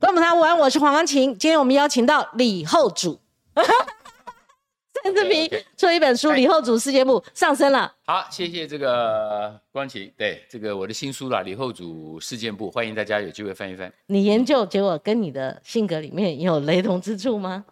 观众朋友晚安，我是黄安琴。今天我们邀请到李后主，陈志平出了一本书《李后主世界部》上升了。好，谢谢这个光琴。对，这个我的新书啦，《李后主事件簿》，欢迎大家有机会翻一翻。你研究结果跟你的性格里面有雷同之处吗？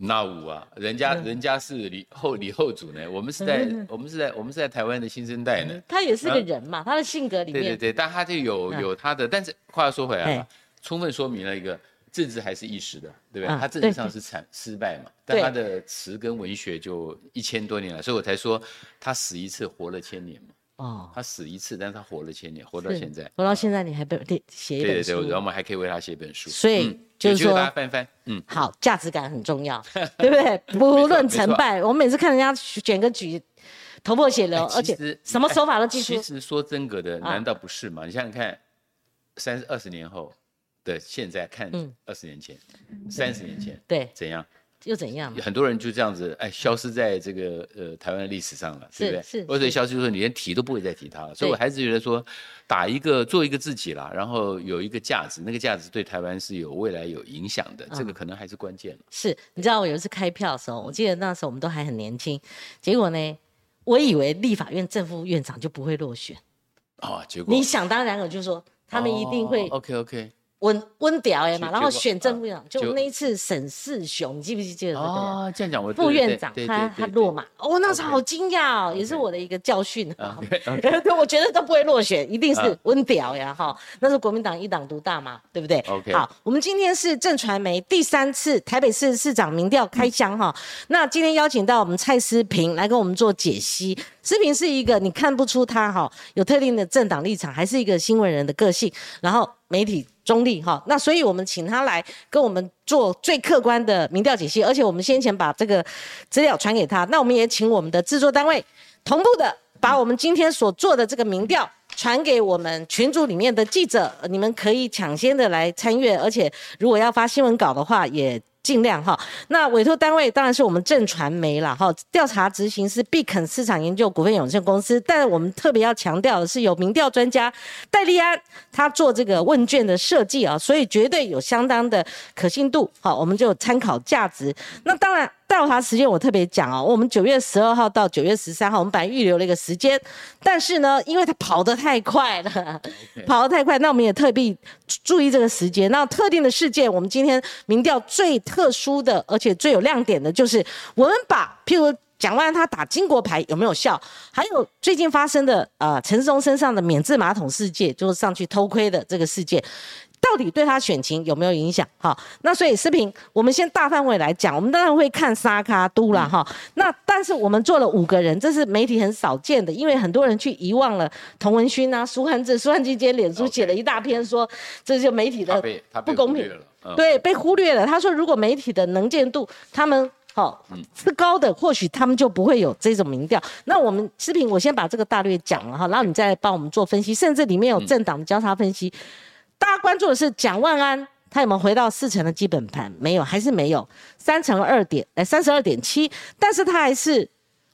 那五啊，人家人家是李后李后主呢，我们是在 我们是在我们是在台湾的新生代呢。他也是个人嘛，他的性格里面。对对对，但他就有有他的，但是话又说回来了，充分说明了一个政治还是一时的，对不对？他政治上是惨失败嘛，但他的词跟文学就一千多年了，所以我才说他死一次活了千年嘛。哦，他死一次，但是他活了千年，活到现在，活到现在你还被写一本书，对对对，然后我们还可以为他写本书，所以就是说大家翻翻，嗯，好，价值感很重要，对不对？不论成败，我每次看人家卷个举，头破血流，而且什么手法都记住。其实说真格的，难道不是吗？你想想看，三十二十年后的现在看，二十年前，三十年前，对，怎样？又怎样？很多人就这样子，哎，消失在这个呃台湾的历史上了，对不对？是，或者消失就是你连提都不会再提他了。所以我还是觉得说，打一个做一个自己啦，然后有一个价值，那个价值对台湾是有未来有影响的，这个可能还是关键。是，你知道我有一次开票的时候，我记得那时候我们都还很年轻，结果呢，我以为立法院正副院长就不会落选，哦，结果你想当然了，就说他们一定会。OK OK。温温屌哎嘛，然后选正副院长，就那一次沈世雄，你记不记得这个？哦，这样讲我副院长他他落马，哦，那时候好惊讶哦，也是我的一个教训啊。我觉得都不会落选，一定是温屌呀哈。那是国民党一党独大嘛，对不对？OK。好，我们今天是正传媒第三次台北市市长民调开箱哈。那今天邀请到我们蔡思平来跟我们做解析。思平是一个你看不出他哈有特定的政党立场，还是一个新闻人的个性，然后媒体。中立哈，那所以我们请他来跟我们做最客观的民调解析，而且我们先前把这个资料传给他，那我们也请我们的制作单位同步的把我们今天所做的这个民调传给我们群组里面的记者，你们可以抢先的来参阅，而且如果要发新闻稿的话也。尽量哈，那委托单位当然是我们正传媒了哈。调查执行是必肯市场研究股份有限公司，但我们特别要强调的是，有民调专家戴利安他做这个问卷的设计啊，所以绝对有相当的可信度。好，我们就参考价值。那当然。调查时间我特别讲哦，我们九月十二号到九月十三号，我们本来预留了一个时间，但是呢，因为他跑得太快了，跑得太快，那我们也特地注意这个时间。那特定的事件，我们今天民调最特殊的，而且最有亮点的，就是我们把譬如蒋万他打金国牌有没有效，还有最近发生的呃陈世忠身上的免治马桶事件，就是上去偷窥的这个事件。到底对他选情有没有影响？哈，那所以视频我们先大范围来讲，我们当然会看沙卡都啦，哈。那但是我们做了五个人，这是媒体很少见的，因为很多人去遗忘了童文勋啊、苏汉志、苏汉基今天脸书写了一大篇说，这就媒体的不公平，对，被忽略了。他说如果媒体的能见度他们好是高的，或许他们就不会有这种民调。那我们视频我先把这个大略讲了哈，然后你再帮我们做分析，甚至里面有政党的交叉分析。大家关注的是蒋万安，他有没有回到四成的基本盘？没有，还是没有三成二点，哎，三十二点七。但是他还是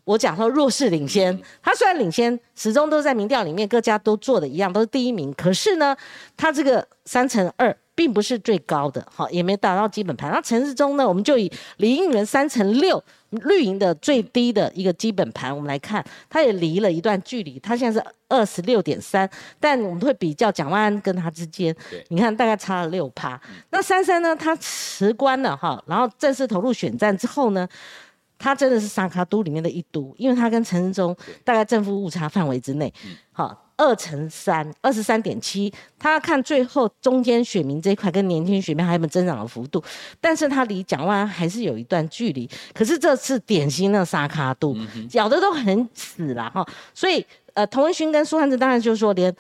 我讲说弱势领先。他虽然领先，始终都在民调里面各家都做的一样，都是第一名。可是呢，他这个三成二并不是最高的，好，也没达到基本盘。那陈世忠呢，我们就以李应元三乘六。绿营的最低的一个基本盘，我们来看，它也离了一段距离，它现在是二十六点三，但我们会比较蒋万安跟他之间，你看大概差了六趴。那三三呢，他辞官了哈，然后正式投入选战之后呢，他真的是沙卡都里面的一都，因为他跟陈世忠大概正负误差范围之内，好。二乘三，二十三点七。他要看最后中间选民这一块跟年轻选民还有没有增长的幅度，但是他离蒋万安还是有一段距离。可是这次典型的沙卡度，咬的都很死了哈。所以呃，童文勋跟苏汉志当然就是说连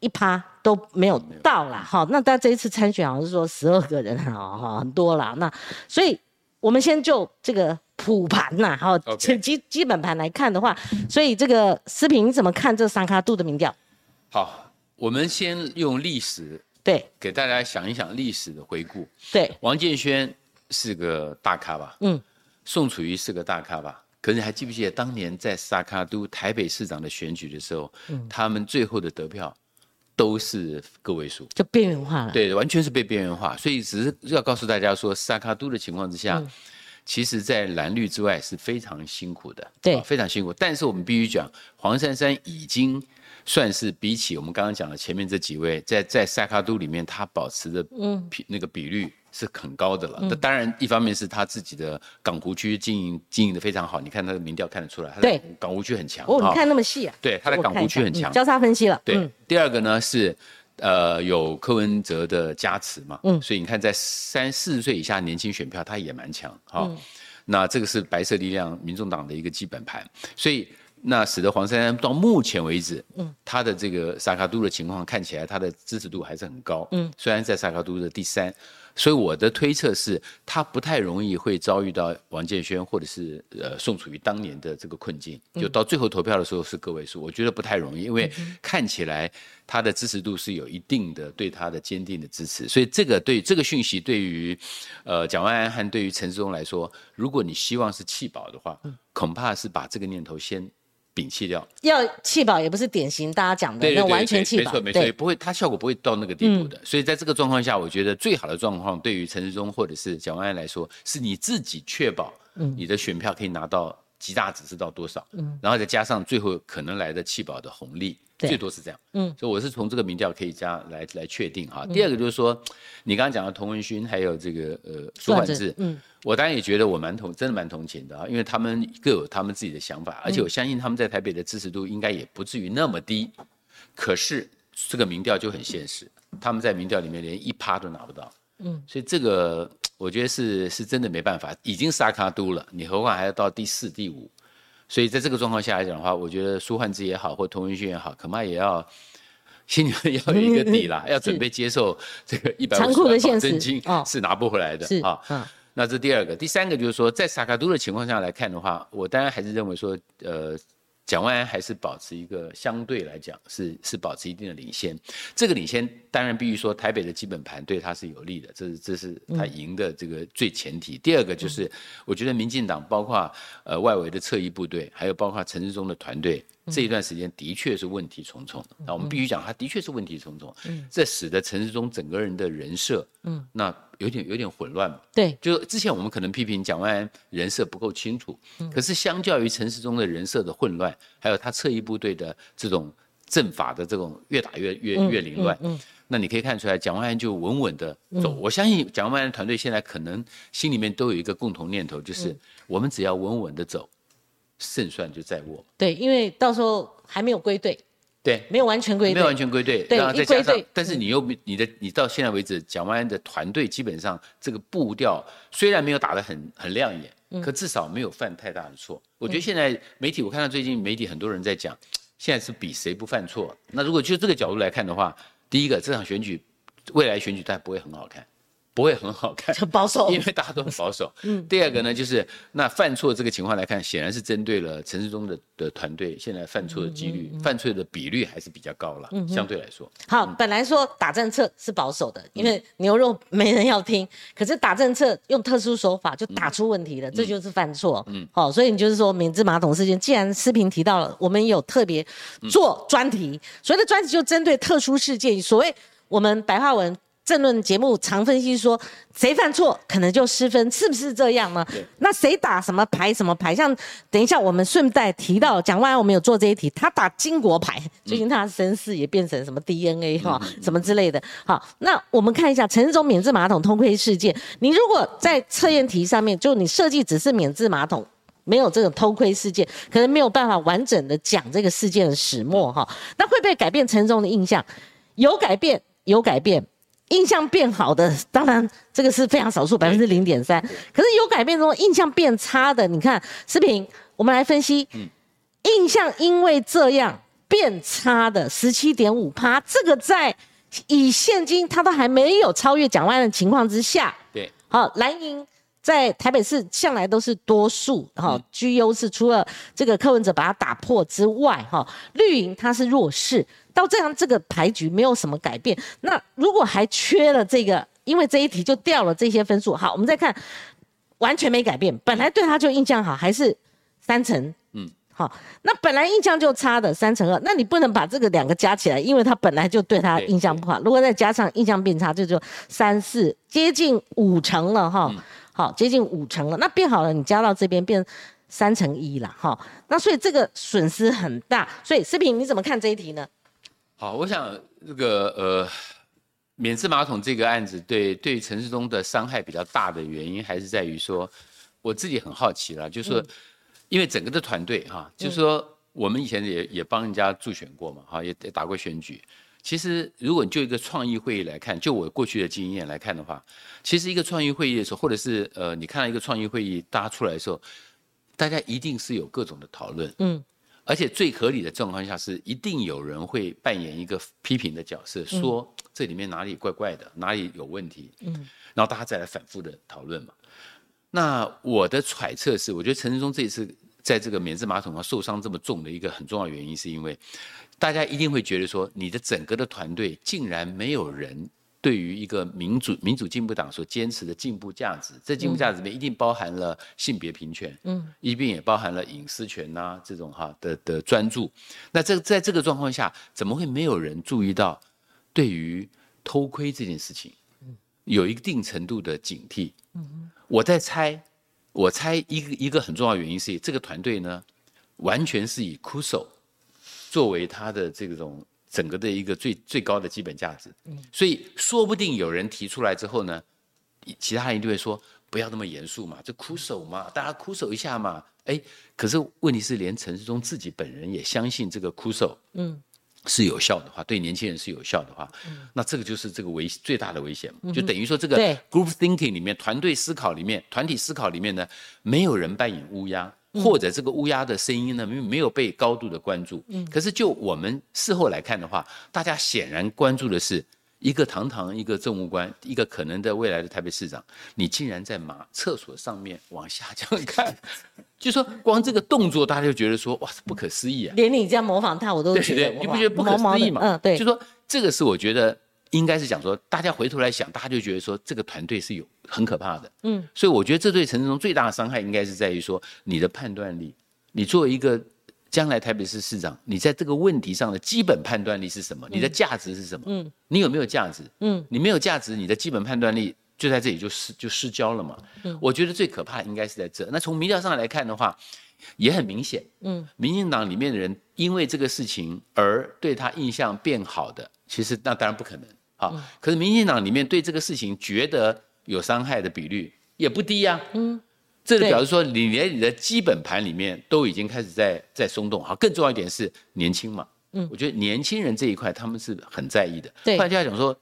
一趴都没有到啦。哈。那但这一次参选好像是说十二个人哈，哈很多啦。那所以我们先就这个。普盘呐，好，基基本盘来看的话，所以这个视频你怎么看这三卡度的民调？好，我们先用历史对给大家想一想历史的回顾。对，王建轩是个大咖吧？嗯，宋楚瑜是个大咖吧？可是你还记不记得当年在萨卡都台北市长的选举的时候，他们最后的得票都是个位数，就边缘化了。对，完全是被边缘化。所以只是要告诉大家说，萨卡都的情况之下，其实在蓝绿之外是非常辛苦的，对，非常辛苦。但是我们必须讲，黄珊珊已经算是比起我们刚刚讲的前面这几位，在在萨卡都里面，她保持的嗯那个比率。是很高的了。那当然，一方面是他自己的港湖区经营经营的非常好。你看他的民调看得出来，对港湖区很强。哦，你看那么细啊？对，他的港湖区很强。交叉分析了。对，第二个呢是，呃，有柯文哲的加持嘛。嗯。所以你看，在三四十岁以下年轻选票，他也蛮强。好，那这个是白色力量、民众党的一个基本盘。所以那使得黄珊珊到目前为止，嗯，他的这个萨卡都的情况看起来，他的支持度还是很高。嗯。虽然在萨卡都的第三。所以我的推测是，他不太容易会遭遇到王建轩或者是呃宋楚瑜当年的这个困境，就到最后投票的时候是个位数，我觉得不太容易，因为看起来他的支持度是有一定的对他的坚定的支持，所以这个对这个讯息对于呃蒋万安和对于陈世忠来说，如果你希望是弃保的话，恐怕是把这个念头先。摒弃掉，要弃保也不是典型大家讲的那完全弃保，没错没错，不会，它效果不会到那个地步的。所以在这个状况下，我觉得最好的状况对于陈时中或者是蒋万安来说，是你自己确保你的选票可以拿到极大值是到多少，嗯然后再加上最后可能来的弃保的红利。最多是这样，嗯，所以我是从这个民调可以加来来确定哈。第二个就是说，你刚刚讲的童文勋还有这个呃苏焕智，嗯，我当然也觉得我蛮同，真的蛮同情的啊，因为他们各有他们自己的想法，而且我相信他们在台北的支持度应该也不至于那么低。可是这个民调就很现实，他们在民调里面连一趴都拿不到，嗯，所以这个我觉得是是真的没办法，已经萨卡都了，你何况还要到第四、第五。所以在这个状况下来讲的话，我觉得舒焕之也好，或童文轩也好，恐怕也要心里面要有一个底啦，要准备接受这个一百五十万保证金是拿不回来的啊。那这第二个，第三个就是说，在萨卡都的情况下来看的话，我当然还是认为说，呃。蒋万安还是保持一个相对来讲是是保持一定的领先，这个领先当然必须说台北的基本盘对他是有利的，这是这是他赢的这个最前提。第二个就是我觉得民进党包括呃外围的侧翼部队，还有包括陈志忠的团队。这一段时间的确是问题重重，那我们必须讲，他的确是问题重重。嗯，这使得陈世忠整个人的人设，嗯，那有点有点混乱嘛。对，就之前我们可能批评蒋万安人设不够清楚，可是相较于陈世忠的人设的混乱，还有他侧翼部队的这种阵法的这种越打越越越凌乱，嗯，那你可以看出来，蒋万安就稳稳的走。我相信蒋万安团队现在可能心里面都有一个共同念头，就是我们只要稳稳的走。胜算就在握。对，因为到时候还没有归队，对，没有完全归队，没有完全归队，对，再加上，但是你又你的你到现在为止，蒋万安的团队基本上这个步调虽然没有打得很很亮眼，可至少没有犯太大的错。我觉得现在媒体，我看到最近媒体很多人在讲，现在是比谁不犯错。那如果就这个角度来看的话，第一个这场选举，未来选举它不会很好看。不会很好看，很 保守，因为大家都很保守。嗯，第二个呢，就是那犯错这个情况来看，显然是针对了陈世忠的的团队，现在犯错的几率、犯错的比率还是比较高了。嗯，相对来说，好，本来说打政策是保守的，因为牛肉没人要听，可是打政策用特殊手法就打出问题了，这就是犯错。嗯，好，所以你就是说，免治马桶事件，既然视频提到了，我们有特别做专题，所谓的专题就针对特殊事件，所谓我们白话文。政论节目常分析说，谁犯错可能就失分，是不是这样呢？那谁打什么牌什么牌？像等一下我们顺带提到蒋万安，我们有做这一题，他打金国牌，最近他的身世也变成什么 DNA 哈，什么之类的。好，那我们看一下陈忠免治马桶偷窥事件，你如果在测验题上面，就你设计只是免治马桶，没有这种偷窥事件，可能没有办法完整的讲这个事件的始末哈。那会不会改变陈忠的印象？有改变，有改变。印象变好的，当然这个是非常少数，百分之零点三。可是有改变中印象变差的，你看视频，我们来分析。嗯，印象因为这样变差的十七点五趴，这个在以现今它都还没有超越蒋万的情况之下，对，好蓝营在台北市向来都是多数，哈居优势，除了这个柯文哲把它打破之外，哈绿营它是弱势。到这样这个牌局没有什么改变，那如果还缺了这个，因为这一题就掉了这些分数。好，我们再看，完全没改变，本来对他就印象好，还是三成，嗯，好，那本来印象就差的三成二，那你不能把这个两个加起来，因为他本来就对他印象不好。如果再加上印象变差，这就三四接近五成了哈。好，接近五成了，那变好了，你加到这边变三成一了哈。那所以这个损失很大。所以视频你怎么看这一题呢？好，我想这个呃，免治马桶这个案子对对陈世忠的伤害比较大的原因，还是在于说，我自己很好奇了，就是说。因为整个的团队哈，就是说我们以前也也帮人家助选过嘛，哈，也也打过选举。其实如果你就一个创意会议来看，就我过去的经验来看的话，其实一个创意会议的时候，或者是呃，你看到一个创意会议大家出来的时候，大家一定是有各种的讨论，嗯，而且最合理的状况下是一定有人会扮演一个批评的角色，说这里面哪里怪怪的，哪里有问题，嗯，然后大家再来反复的讨论嘛。那我的揣测是，我觉得陈志忠这一次。在这个免治马桶上受伤这么重的一个很重要原因，是因为大家一定会觉得说，你的整个的团队竟然没有人对于一个民主民主进步党所坚持的进步价值，这进步价值里面一定包含了性别平权，嗯，一并也包含了隐私权呐这种哈的的专注。那这在这个状况下，怎么会没有人注意到对于偷窥这件事情，有一定程度的警惕？嗯，我在猜。我猜一个一个很重要原因是，这个团队呢，完全是以酷手作为他的这种整个的一个最最高的基本价值。嗯，所以说不定有人提出来之后呢，其他人就会说不要那么严肃嘛，就酷手嘛，大家酷手一下嘛。哎，可是问题是，连陈世忠自己本人也相信这个酷手。嗯。是有效的话，对年轻人是有效的话，那这个就是这个危最大的危险就等于说，这个 group thinking 里面，团队思考里面，团体思考里面呢，没有人扮演乌鸦，或者这个乌鸦的声音呢，没没有被高度的关注。嗯可是就我们事后来看的话，大家显然关注的是。一个堂堂一个政务官，一个可能的未来的台北市长，你竟然在马厕所上面往下这样看，就说光这个动作，大家就觉得说哇，不可思议啊！连你这样模仿他，我都觉得你不觉得不可思议吗？嗯，对，就说这个是我觉得应该是讲说，大家回头来想，大家就觉得说这个团队是有很可怕的，嗯，所以我觉得这对陈志忠最大的伤害，应该是在于说你的判断力，你作为一个。将来台北市市长，你在这个问题上的基本判断力是什么？你的价值是什么？嗯，你有没有价值？嗯，你没有价值，你的基本判断力就在这里就失就失焦了嘛。嗯，我觉得最可怕应该是在这。那从民调上来看的话，也很明显。嗯，民进党里面的人因为这个事情而对他印象变好的，其实那当然不可能。好，可是民进党里面对这个事情觉得有伤害的比率也不低呀。嗯。这就表示说，你连你的基本盘里面都已经开始在在松动。好，更重要一点是年轻嘛。嗯，我觉得年轻人这一块他们是很在意的。对，换句话讲说，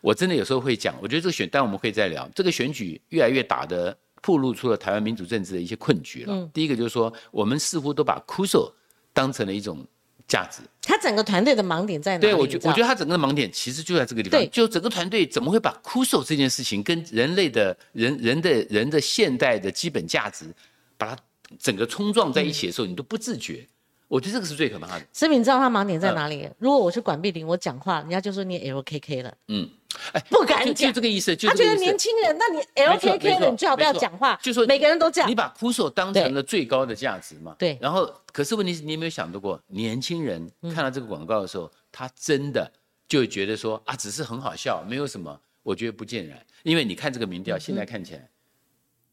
我真的有时候会讲，我觉得这个选，但我们可以再聊。这个选举越来越打的，暴露出了台湾民主政治的一些困局了。嗯，第一个就是说，我们似乎都把酷手当成了一种。价值，他整个团队的盲点在哪？对我觉我觉得他整个的盲点其实就在这个地方。就整个团队怎么会把枯手这件事情跟人类的人人的人的现代的基本价值，把它整个冲撞在一起的时候，你都不自觉。我觉得这个是最可怕的。思敏知道他盲点在哪里？如果我是管碧玲，我讲话，人家就说你 LKK 了。嗯。哎，不敢讲，就这个意思。他觉得年轻人，那你 LKK 的，你最好不要讲话。就说每个人都这样。你把苦手当成了最高的价值嘛？对。然后，可是问题是你有没有想到过，年轻人看到这个广告的时候，他真的就觉得说啊，只是很好笑，没有什么。我觉得不尽然，因为你看这个民调，现在看起来，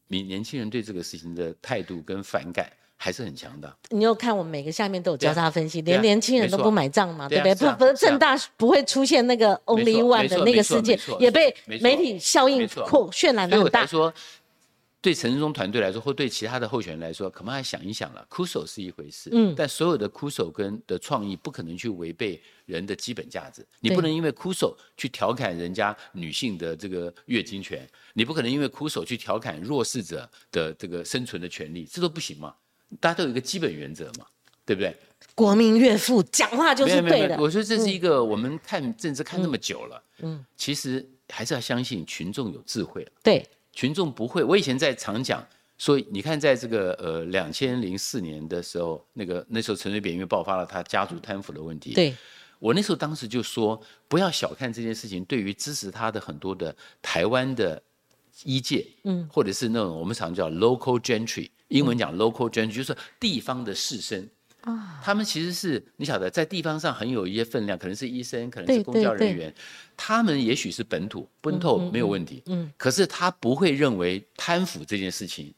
年年轻人对这个事情的态度跟反感。还是很强的。你又看我们每个下面都有交叉分析，连年轻人都不买账嘛，对不对？不不是正大不会出现那个 only one 的那个事件，也被媒体效应扩渲染的很大。说，对陈志忠团队来说，或对其他的候选人来说，可能还想一想了。哭手是一回事，嗯，但所有的哭手跟的创意不可能去违背人的基本价值。你不能因为哭手去调侃人家女性的这个月经权，你不可能因为哭手去调侃弱势者的这个生存的权利，这都不行嘛。大家都有一个基本原则嘛，对不对？国民岳父讲话就是对的。我觉得这是一个我们看政治看那么久了，嗯，其实还是要相信群众有智慧对，群众不会。我以前在常讲说，你看在这个呃两千零四年的时候，那个那时候陈水扁因为爆发了他家族贪腐的问题，对我那时候当时就说，不要小看这件事情，对于支持他的很多的台湾的医界，嗯，或者是那种我们常叫 local gentry。英文讲 local gentry 就是地方的士绅，啊，他们其实是你晓得，在地方上很有一些分量，可能是医生，可能是公交人员，他们也许是本土奔透没有问题，嗯，可是他不会认为贪腐这件事情。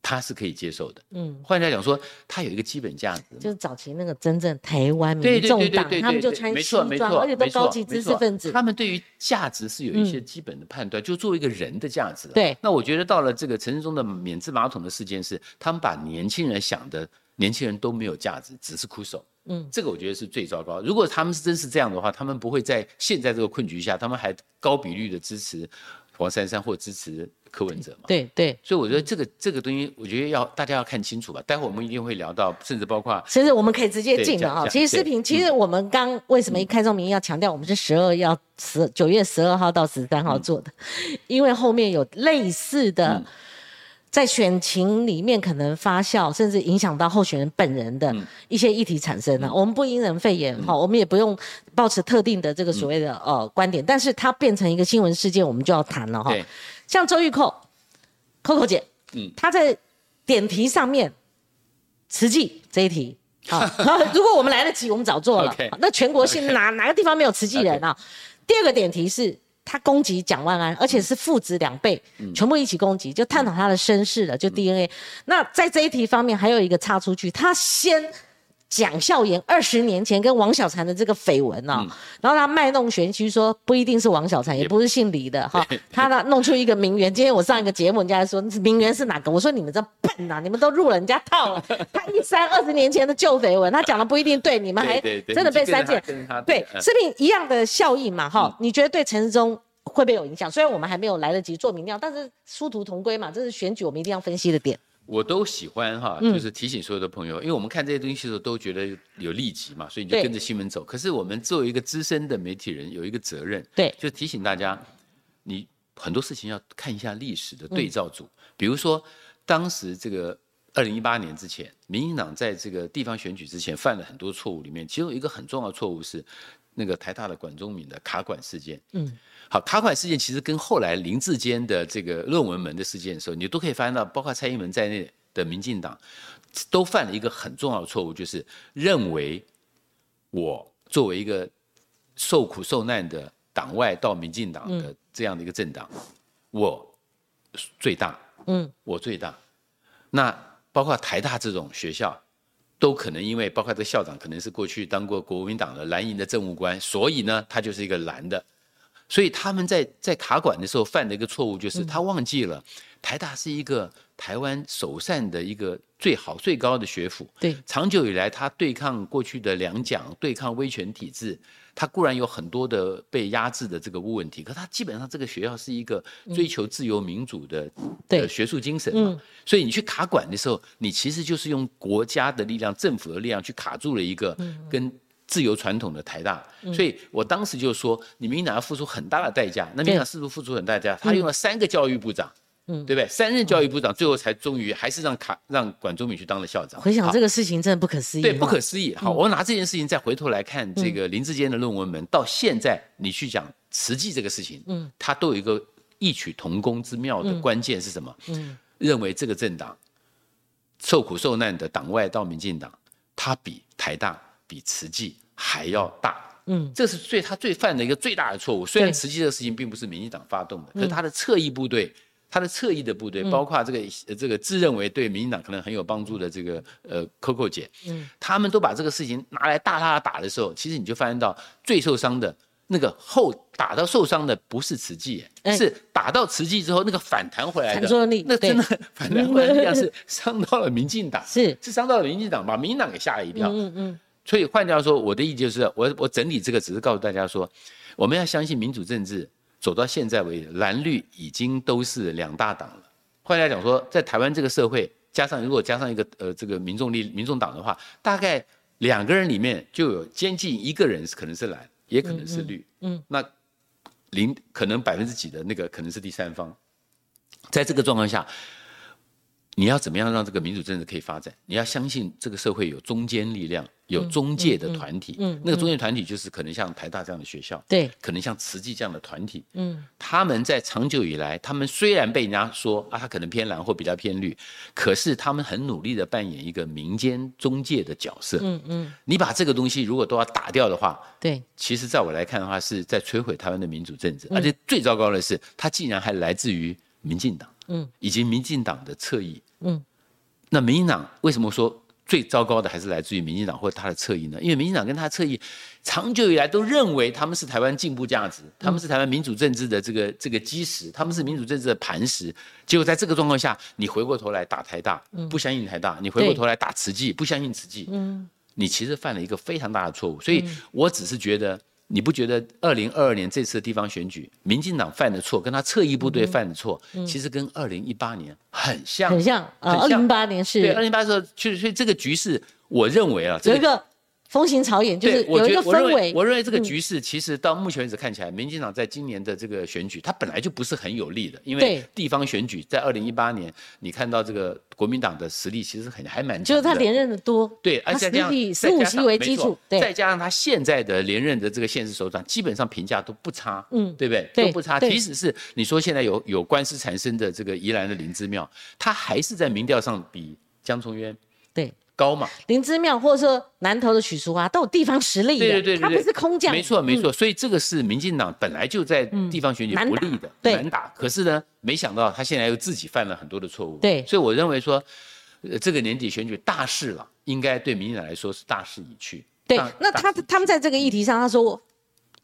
他是可以接受的，嗯，换句话讲说，他有一个基本价值，就是早期那个真正台湾民众党，他们就穿西装，而且都高级知识分子，他们对于价值是有一些基本的判断，就作为一个人的价值。对，那我觉得到了这个陈世忠的免治马桶的事件是，他们把年轻人想的年轻人都没有价值，只是苦手，嗯，这个我觉得是最糟糕。如果他们是真是这样的话，他们不会在现在这个困局下，他们还高比率的支持黄珊珊或支持。柯文哲嘛，对对，所以我觉得这个这个东西，我觉得要大家要看清楚吧。待会我们一定会聊到，甚至包括，甚至我们可以直接进的啊。其实视频，其实我们刚为什么一开宗明义要强调，我们是十二要十九月十二号到十三号做的，因为后面有类似的，在选情里面可能发酵，甚至影响到候选人本人的一些议题产生了。我们不因人废言哈，我们也不用抱持特定的这个所谓的呃观点，但是它变成一个新闻事件，我们就要谈了哈。像周玉蔻，Coco 姐，嗯，她在点题上面，慈济这一题，好，如果我们来得及，我们早做了。那全国性哪哪个地方没有慈济人啊？第二个点题是他攻击蒋万安，而且是父子两倍，全部一起攻击，就探讨他的身世了，就 DNA。那在这一题方面，还有一个插出去，他先。蒋孝严二十年前跟王小婵的这个绯闻啊，然后他卖弄玄虚说不一定是王小婵，也不是姓李的哈，他呢弄出一个名媛。今天我上一个节目，人家说名媛是哪个？我说你们这笨呐，你们都入了人家套了。他一删二十年前的旧绯闻，他讲的不一定对，你们还真的被删减。对，视频一样的效应嘛哈？你觉得对陈世忠会不会有影响？虽然我们还没有来得及做民调，但是殊途同归嘛，这是选举我们一定要分析的点。我都喜欢哈，就是提醒所有的朋友，因为我们看这些东西的时候都觉得有利己嘛，所以你就跟着新闻走。可是我们作为一个资深的媒体人，有一个责任，对，就提醒大家，你很多事情要看一下历史的对照组。比如说，当时这个二零一八年之前，民进党在这个地方选举之前犯了很多错误，里面其中一个很重要的错误是那个台大的管中敏的卡管事件。嗯，好，卡管事件其实跟后来林志坚的这个论文门的事件的时候，你都可以发现到，包括蔡英文在内的民进党都犯了一个很重要的错误，就是认为我作为一个受苦受难的党外到民进党的这样的一个政党，我最大，嗯，我最大。那包括台大这种学校。都可能因为包括这个校长可能是过去当过国民党的蓝营的政务官，所以呢，他就是一个蓝的。所以他们在在卡管的时候犯的一个错误，就是他忘记了台大是一个台湾首善的一个最好最高的学府。对，长久以来它对抗过去的两蒋，对抗威权体制。它固然有很多的被压制的这个问题，可它基本上这个学校是一个追求自由民主的的学术精神嘛，所以你去卡管的时候，你其实就是用国家的力量、政府的力量去卡住了一个跟自由传统的台大。所以我当时就说，你民党要付出很大的代价。那民党是不是付出很大代价？他用了三个教育部长。嗯，对不对？三任教育部长，最后才终于还是让卡让管中敏去当了校长。回想这个事情，真的不可思议。对，不可思议。好，我拿这件事情再回头来看这个林志坚的论文门，到现在你去讲慈济这个事情，嗯，他都有一个异曲同工之妙的关键是什么？嗯，认为这个政党受苦受难的党外到民进党，他比台大比慈济还要大。嗯，这是最他最犯的一个最大的错误。虽然慈济这个事情并不是民进党发动的，可是他的侧翼部队。他的侧翼的部队，包括这个这个自认为对民进党可能很有帮助的这个呃 Coco 姐，嗯，他们都把这个事情拿来大大打的时候，其实你就发现到最受伤的那个后打到受伤的不是慈济，是打到慈济之后那个反弹回来的，那真的 反弹回来力量是 伤到了民进党，是是伤到了民进党，把民进党给吓了一跳。嗯嗯。所以换句话说，我的意就是我我整理这个只是告诉大家说，我们要相信民主政治。走到现在为止，蓝绿已经都是两大党了。换句话讲说，在台湾这个社会，加上如果加上一个呃这个民众力民众党的话，大概两个人里面就有接近一个人是可能是蓝，也可能是绿。嗯，那零可能百分之几的那个可能是第三方。在这个状况下，你要怎么样让这个民主政治可以发展？你要相信这个社会有中间力量有中介的团体，嗯，那个中介团体就是可能像台大这样的学校，对，可能像慈济这样的团体，嗯，他们在长久以来，他们虽然被人家说啊，他可能偏蓝或比较偏绿，可是他们很努力的扮演一个民间中介的角色，嗯嗯，你把这个东西如果都要打掉的话，对，其实在我来看的话，是在摧毁台湾的民主政治，而且最糟糕的是，它竟然还来自于民进党，嗯，以及民进党的侧翼，嗯，那民进党为什么说？最糟糕的还是来自于民进党或者他的侧翼呢？因为民进党跟他的侧翼长久以来都认为他们是台湾进步价值，他们是台湾民主政治的这个这个基石，他们是民主政治的磐石。结果在这个状况下，你回过头来打台大，不相信台大；你回过头来打慈济，不相信慈济。嗯，你其实犯了一个非常大的错误。所以我只是觉得。你不觉得二零二二年这次地方选举，民进党犯的错，跟他侧翼部队犯的错，其实跟二零一八年很像，很像。二零一八年是对二零一八时候，所以这个局势，我认为啊，有一个。风行草野就是有一个氛围，我认为这个局势其实到目前为止看起来，民进党在今年的这个选举，它本来就不是很有利的，因为地方选举在二零一八年，你看到这个国民党的实力其实很还蛮强，就是他连任的多，对，而且以十五席为基础，再加上他现在的连任的这个现实首长，基本上评价都不差，嗯，对不对？都不差，即使是你说现在有有官司缠身的这个宜兰的林之妙，他还是在民调上比江聪渊对。高嘛，林之妙或者说南投的许淑华都有地方实力对对对，他不是空降，没错没错，所以这个是民进党本来就在地方选举不利的，难打。可是呢，没想到他现在又自己犯了很多的错误。对，所以我认为说，呃，这个年底选举大势了，应该对民进党来说是大势已去。对，那他他们在这个议题上，他说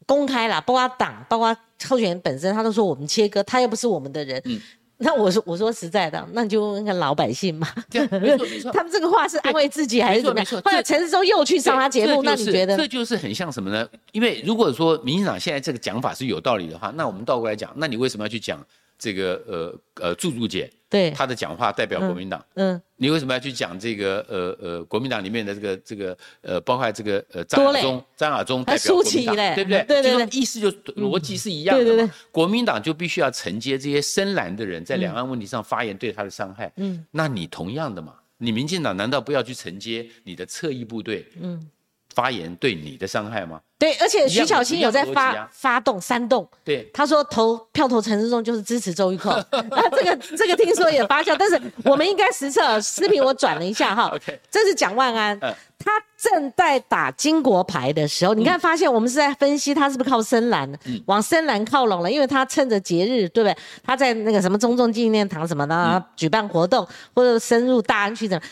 公开了，包括党，包括候选人本身，他都说我们切割，他又不是我们的人。嗯。那我说我说实在的，那你就问看老百姓嘛。没错没错。他们这个话是安慰自己还是怎么样？后来陈世忠又去上他节目，那你觉得？这就是很像什么呢？因为如果说民进党现在这个讲法是有道理的话，那我们倒过来讲，那你为什么要去讲这个呃呃祝祝姐？对。他的讲话代表国民党，嗯，你为什么要去讲这个呃呃国民党里面的这个这个呃包括这个呃张亚中张亚中代表国民党，对不对？对对对，意思就逻辑是一样的嘛。国民党就必须要承接这些深蓝的人在两岸问题上发言对他的伤害，嗯，那你同样的嘛，你民进党难道不要去承接你的侧翼部队，嗯？发言对你的伤害吗？对，而且徐小青有在发发动煽动，对，他说投票投陈世忠就是支持周玉蔻，那 这个这个听说也发酵，但是我们应该实测视频，我转了一下哈，OK，这是蒋万安，他正在打金国牌的时候，你看发现我们是在分析他是不是靠深蓝，往深蓝靠拢了，因为他趁着节日，对不对？他在那个什么中正纪念堂什么的举办活动，或者深入大安区怎么？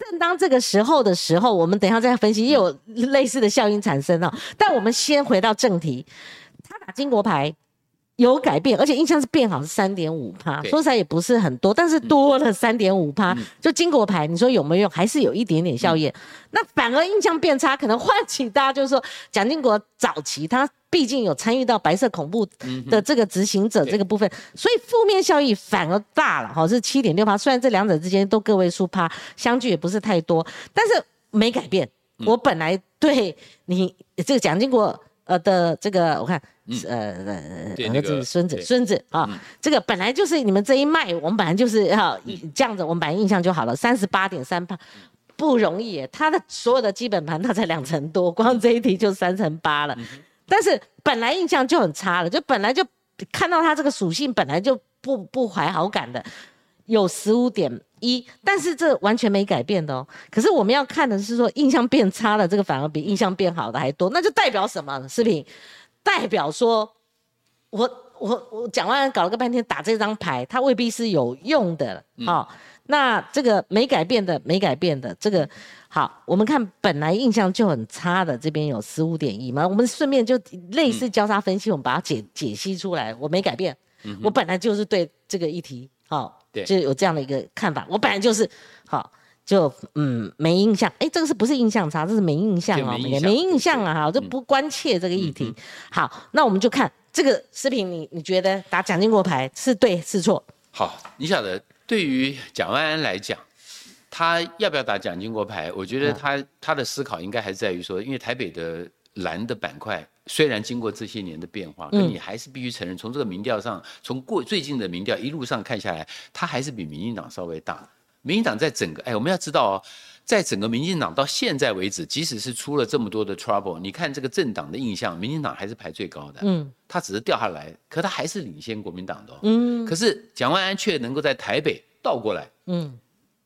正当这个时候的时候，我们等一下再分析，也有类似的效应产生哦。但我们先回到正题，他打金国牌有改变，而且印象是变好是三点五趴，说起来也不是很多，但是多了三点五趴。就金国牌，你说有没有用？还是有一点点效应。那反而印象变差，可能唤起大家就是说，蒋经国早期他。毕竟有参与到白色恐怖的这个执行者这个部分，所以负面效益反而大了哈，是七点六趴。虽然这两者之间都个位数趴，相距也不是太多，但是没改变。我本来对你这个蒋经国呃的这个，我看呃呃儿子孙子孙子啊，这个本来就是你们这一脉，我们本来就是要这样子，我们本来印象就好了，三十八点三趴不容易，他的所有的基本盘他才两成多，光这一题就三成八了。但是本来印象就很差了，就本来就看到他这个属性本来就不不怀好感的，有十五点一，但是这完全没改变的哦。可是我们要看的是说印象变差了，这个反而比印象变好的还多，那就代表什么？视频代表说，我我我讲完搞了个半天打这张牌，它未必是有用的哦。那这个没改变的，没改变的这个。好，我们看本来印象就很差的，这边有十五点一嘛，我们顺便就类似交叉分析，我们把它解解析出来。我没改变，我本来就是对这个议题，好，就有这样的一个看法。我本来就是好，就嗯没印象。哎，这个是不是印象差？这是没印象啊，没没印象啊，哈，就不关切这个议题。好，那我们就看这个视频，你你觉得打蒋经国牌是对是错？好，你晓得对于蒋万安来讲。他要不要打蒋经国牌？我觉得他他的思考应该还在于说，因为台北的蓝的板块虽然经过这些年的变化，可你还是必须承认，从这个民调上，从过最近的民调一路上看下来，他还是比民进党稍微大。民进党在整个哎，我们要知道哦，在整个民进党到现在为止，即使是出了这么多的 trouble，你看这个政党的印象，民进党还是排最高的。嗯，他只是掉下来，可他还是领先国民党的。嗯，可是蒋万安却能够在台北倒过来。嗯，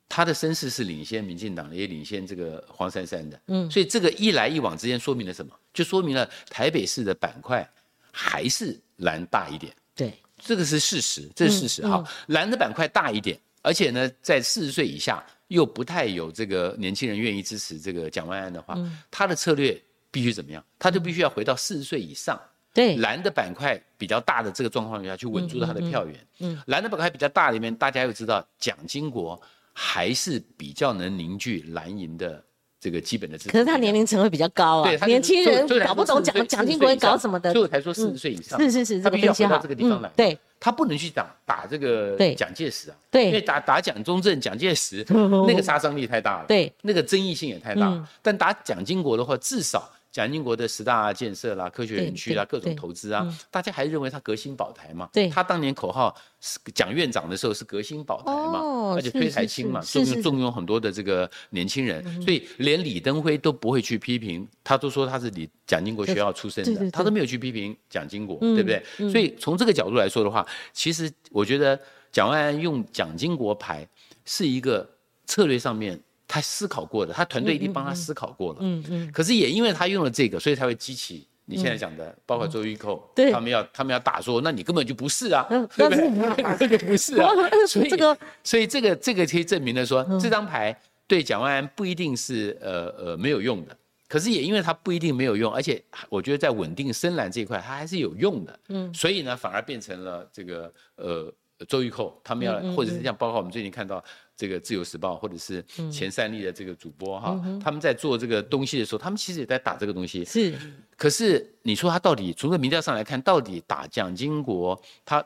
他的身世是领先民进党的，也领先这个黄珊珊的。嗯，所以这个一来一往之间说明了什么？就说明了台北市的板块还是蓝大一点。对，这个是事实，这是事实。好，蓝的板块大一点，而且呢，在四十岁以下。又不太有这个年轻人愿意支持这个蒋万安的话，他的策略必须怎么样？他就必须要回到四十岁以上，对蓝的板块比较大的这个状况下去稳住他的票源。嗯，蓝的板块比较大里面，大家又知道蒋经国还是比较能凝聚蓝营的这个基本的支持。可是他年龄层会比较高啊，年轻人搞不懂蒋蒋经国搞什么的，所以我才说四十岁以上。是是是，他必须要回到这个地方来。对。他不能去打打这个蒋介石啊，对，因为打打蒋中正、蒋介石 那个杀伤力太大了，对，那个争议性也太大。但打蒋经国的话，至少。蒋经国的十大建设啦、科学园区啦、各种投资啊，大家还是认为他革新保台嘛。对，他当年口号是蒋院长的时候是革新保台嘛，而且推台青嘛，重用重用很多的这个年轻人，所以连李登辉都不会去批评，他都说他是李蒋经国学校出身的，他都没有去批评蒋经国，对不对？所以从这个角度来说的话，其实我觉得蒋万安用蒋经国牌是一个策略上面。他思考过的，他团队一定帮他思考过了。嗯嗯。可是也因为他用了这个，所以才会激起你现在讲的，包括周玉蔻，他们要他们要打说，那你根本就不是啊，对不对？这个不是啊。所以这个，所以这个这个可以证明了说，这张牌对蒋万安不一定是呃呃没有用的。可是也因为他不一定没有用，而且我觉得在稳定深蓝这一块，他还是有用的。嗯。所以呢，反而变成了这个呃周玉蔻他们要，或者是像包括我们最近看到。这个自由时报或者是前三立的这个主播哈，他们在做这个东西的时候，他们其实也在打这个东西。是，可是你说他到底从这民调上来看，到底打蒋经国，他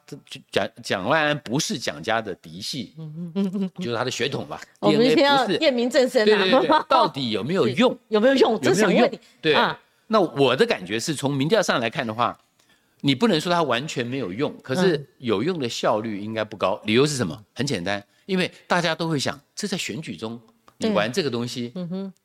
蒋蒋万安不是蒋家的嫡系，就是他的血统吧？我们先要验明正身啊！对对对，到底有没有用？有没有用？有没有用？对啊。那我的感觉是从民调上来看的话，你不能说它完全没有用，可是有用的效率应该不高。理由是什么？很简单。因为大家都会想，这在选举中你玩这个东西，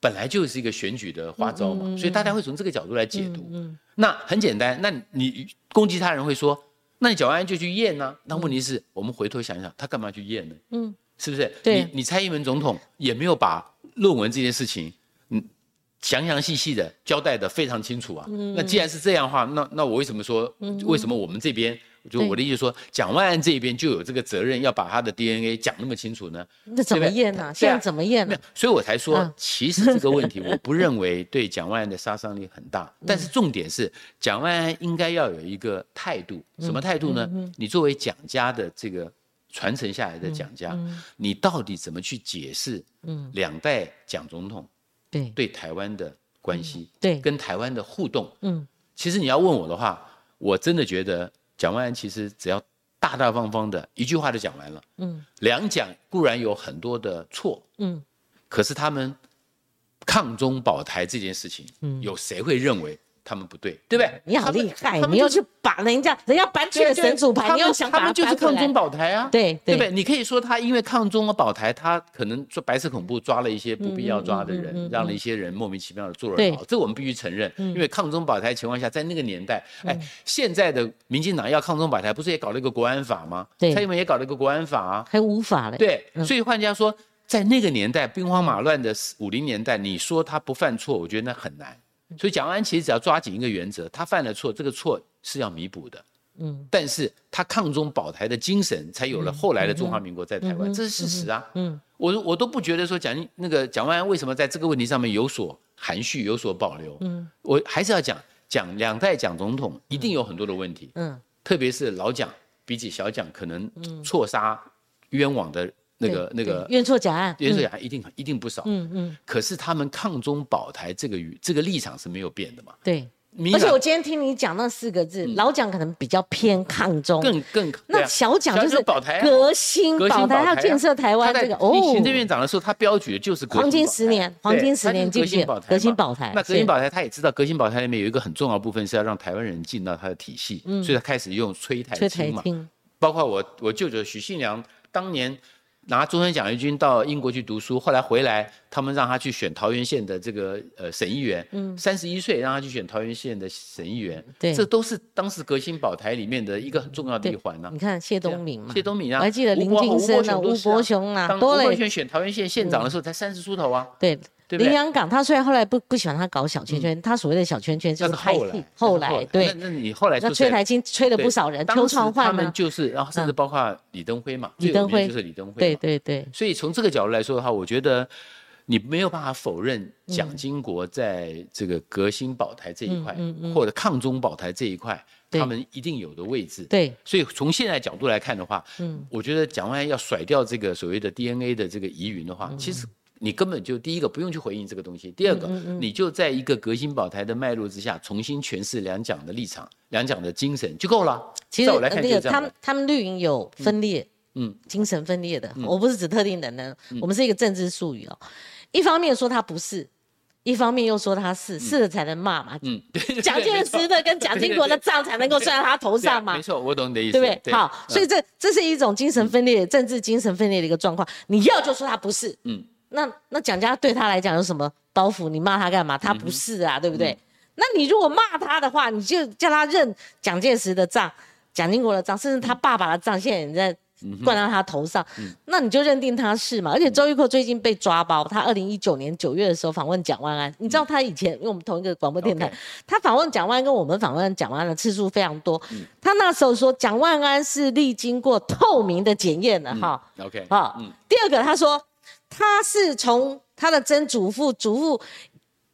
本来就是一个选举的花招嘛，所以大家会从这个角度来解读。那很简单，那你攻击他人会说，那你蒋万安就去验呢？那问题是我们回头想想，他干嘛去验呢？嗯，是不是？你你蔡英文总统也没有把论文这件事情，嗯，详详细细的交代的非常清楚啊。那既然是这样的话，那那我为什么说，为什么我们这边？就我的意思说，蒋万安这边就有这个责任，要把他的 DNA 讲那么清楚呢？那怎么验呢？现在怎么验呢？所以我才说，其实这个问题 我不认为对蒋万安的杀伤力很大。但是重点是，蒋万安应该要有一个态度，什么态度呢？你作为蒋家的这个传承下来的蒋家，你到底怎么去解释？嗯，两代蒋总统对对台湾的关系，对跟台湾的互动，嗯，其实你要问我的话，我真的觉得。蒋万安其实只要大大方方的一句话就讲完了。嗯，两蒋固然有很多的错，嗯，可是他们抗中保台这件事情，嗯，有谁会认为？他们不对，对不对？你好厉害，你要去把人家人家搬去了神主牌，你要想他们就是抗中保台啊，对对不对？你可以说他因为抗中和保台，他可能做白色恐怖抓了一些不必要抓的人，让了一些人莫名其妙的坐了牢，这我们必须承认。因为抗中保台情况下，在那个年代，哎，现在的民进党要抗中保台，不是也搞了一个国安法吗？蔡英文也搞了一个国安法啊，还无法嘞。对，所以换句话说，在那个年代兵荒马乱的五零年代，你说他不犯错，我觉得那很难。所以蒋万安其实只要抓紧一个原则，他犯了错，这个错是要弥补的。嗯，但是他抗中保台的精神，才有了后来的中华民国在台湾，这是事实啊。嗯，我我都不觉得说蒋那个蒋万安为什么在这个问题上面有所含蓄、有所保留。嗯，我还是要讲，蒋两代蒋总统一定有很多的问题。嗯，特别是老蒋比起小蒋，可能错杀冤枉的。那个那个冤错假案，冤错假案一定一定不少。嗯嗯。可是他们抗中保台这个语这个立场是没有变的嘛？对。而且我今天听你讲那四个字，老蒋可能比较偏抗中，更更那小蒋就是保台革新保台，他建设台湾这个哦。行政院长的时候，他标举的就是黄金十年，黄金十年革新保台。革新保台。那革新保台，他也知道革新保台里面有一个很重要部分是要让台湾人进到他的体系，所以他开始用催台青嘛。包括我我舅舅许信良当年。拿终身奖学金到英国去读书，后来回来，他们让他去选桃园县的这个呃省议员，嗯，三十一岁让他去选桃园县的省议员，对，这都是当时革新保台里面的一个很重要的一环呢。你看谢东敏嘛，谢东敏啊，我还记得林金生啊，吴伯雄啊，当吴伯雄选桃园县县长的时候才三十出头啊，对。林洋港，他虽然后来不不喜欢他搞小圈圈，他所谓的小圈圈就是后来后来对。那那你后来那崔台金吹了不少人，邱创焕他们就是，然后甚至包括李登辉嘛，李登辉就是李登辉，对对对。所以从这个角度来说的话，我觉得你没有办法否认蒋经国在这个革新保台这一块，或者抗中保台这一块，他们一定有的位置。对。所以从现在角度来看的话，嗯，我觉得蒋万安要甩掉这个所谓的 DNA 的这个疑云的话，其实。你根本就第一个不用去回应这个东西，第二个，你就在一个革新保台的脉络之下，重新诠释两蒋的立场、两蒋的精神就够了。其实那个他们他们绿营有分裂，嗯，精神分裂的，我不是指特定的人，我们是一个政治术语哦。一方面说他不是，一方面又说他是，是了才能骂嘛。嗯，蒋介石的跟蒋经国的账才能够算在他头上嘛。没错，我懂你的意思，对不对？好，所以这这是一种精神分裂、政治精神分裂的一个状况。你要就说他不是，嗯。那那蒋家对他来讲有什么包袱？你骂他干嘛？他不是啊，对不对？那你如果骂他的话，你就叫他认蒋介石的账、蒋经国的账，甚至他爸爸的账，现在也在灌到他头上，那你就认定他是嘛？而且周玉蔻最近被抓包，他二零一九年九月的时候访问蒋万安，你知道他以前因为我们同一个广播电台，他访问蒋万安跟我们访问蒋万安的次数非常多。他那时候说蒋万安是历经过透明的检验的哈。OK，好，第二个他说。他是从他的曾祖父、祖父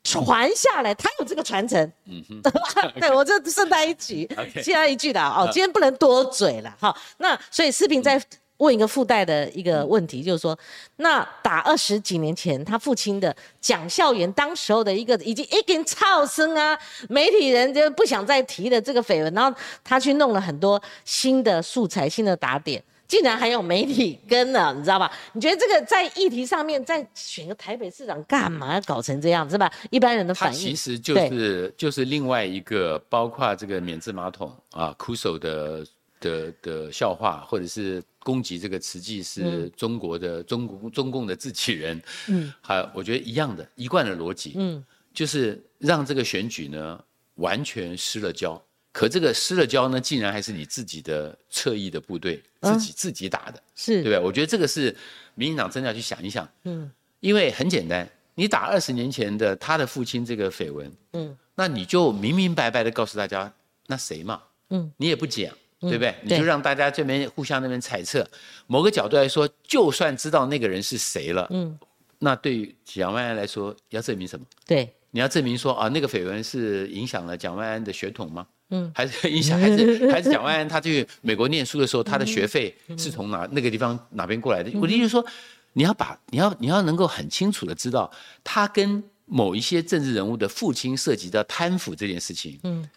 传下来，他有这个传承。嗯哼，对我这顺带一举，接他一句的哦。今天不能多嘴了哈。那所以视频在问一个附带的一个问题，就是说，那打二十几年前他父亲的蒋孝严当时候的一个已经一根噪声啊，媒体人就不想再提的这个绯闻，然后他去弄了很多新的素材、新的打点。竟然还有媒体跟了，你知道吧？你觉得这个在议题上面，再选个台北市长干嘛要搞成这样，是吧？一般人的反应，其实就是就是另外一个，包括这个免治马桶啊，哭手的的的笑话，或者是攻击这个慈济是中国的中共中共的自己人，嗯，还我觉得一样的，一贯的逻辑，嗯，就是让这个选举呢完全失了焦。可这个失了焦呢，竟然还是你自己的侧翼的部队自己自己打的，是。对不对？我觉得这个是民进党真的要去想一想，嗯，因为很简单，你打二十年前的他的父亲这个绯闻，嗯，那你就明明白白的告诉大家，那谁嘛，嗯，你也不讲，对不对？你就让大家这边互相那边猜测，某个角度来说，就算知道那个人是谁了，嗯，那对于蒋万安来说，要证明什么？对，你要证明说啊，那个绯闻是影响了蒋万安的血统吗？嗯，还是影响，还是还是蒋万安他去美国念书的时候，他的学费是从哪那个地方哪边过来的？我的意思说，你要把你要你要能够很清楚的知道，他跟某一些政治人物的父亲涉及到贪腐这件事情，嗯，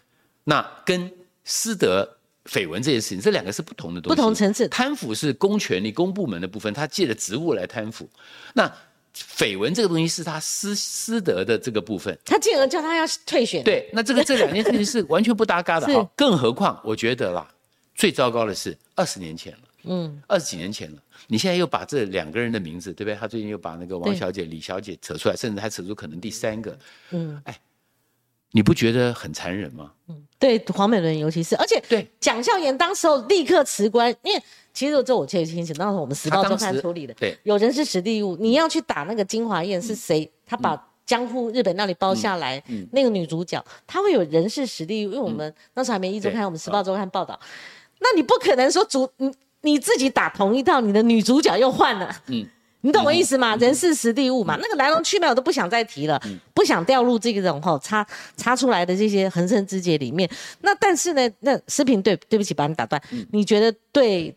那跟私德绯闻这件事情，这两个是不同的东西，不同层次。贪腐是公权力、公部门的部分，他借了职务来贪腐，那。绯闻这个东西是他私私德的这个部分，他进而叫他要退选。对，那这个这两件事情是完全不搭嘎的。哈。更何况，我觉得啦，最糟糕的是二十年前了，嗯，二十几年前了，你现在又把这两个人的名字，对不对？他最近又把那个王小姐、李小姐扯出来，甚至还扯出可能第三个，嗯，哎，你不觉得很残忍吗？嗯，对，黄美伦尤其是，而且对蒋孝严当时候立刻辞官，因为。其实这我记得清楚，当时我们《时报周刊》处理的，对，有人是实地物，你要去打那个金华宴是谁？他把江户日本那里包下来，那个女主角，她会有人事实地物，因为我们那时候还没一周刊，我们《时报周刊》报道，那你不可能说主你你自己打同一套，你的女主角又换了，嗯，你懂我意思吗？人事实地物嘛，那个来龙去脉我都不想再提了，不想掉入这种哈插插出来的这些横生枝节里面。那但是呢，那视频对对不起把你打断，你觉得对？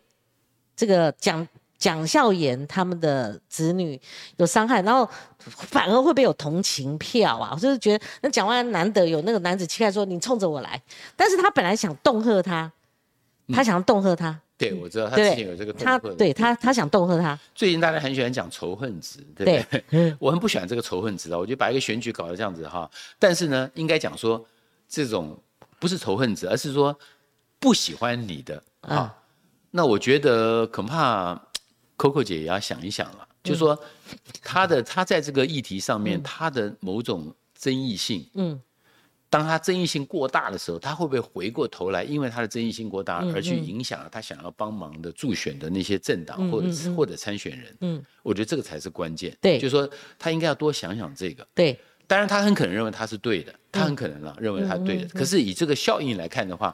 这个蒋蒋孝严他们的子女有伤害，然后反而会不会有同情票啊？我就是觉得那蒋万安难得有那个男子气概，说你冲着我来，但是他本来想恫吓他，他想恫吓他。对，我知道他之前有这个他对他他想恫吓他。最近大家很喜欢讲仇恨值，对不对？我很不喜欢这个仇恨值啊，我觉得把一个选举搞得这样子哈。但是呢，应该讲说这种不是仇恨值，而是说不喜欢你的啊。那我觉得恐怕，Coco 姐也要想一想了，就是说他的他在这个议题上面，他的某种争议性，嗯。当他争议性过大的时候，他会不会回过头来，因为他的争议性过大而去影响了他想要帮忙的助选的那些政党或者或者参选人？嗯，我觉得这个才是关键。对，就是说他应该要多想想这个。对，当然他很可能认为他是对的，他很可能啊认为他对的。可是以这个效应来看的话，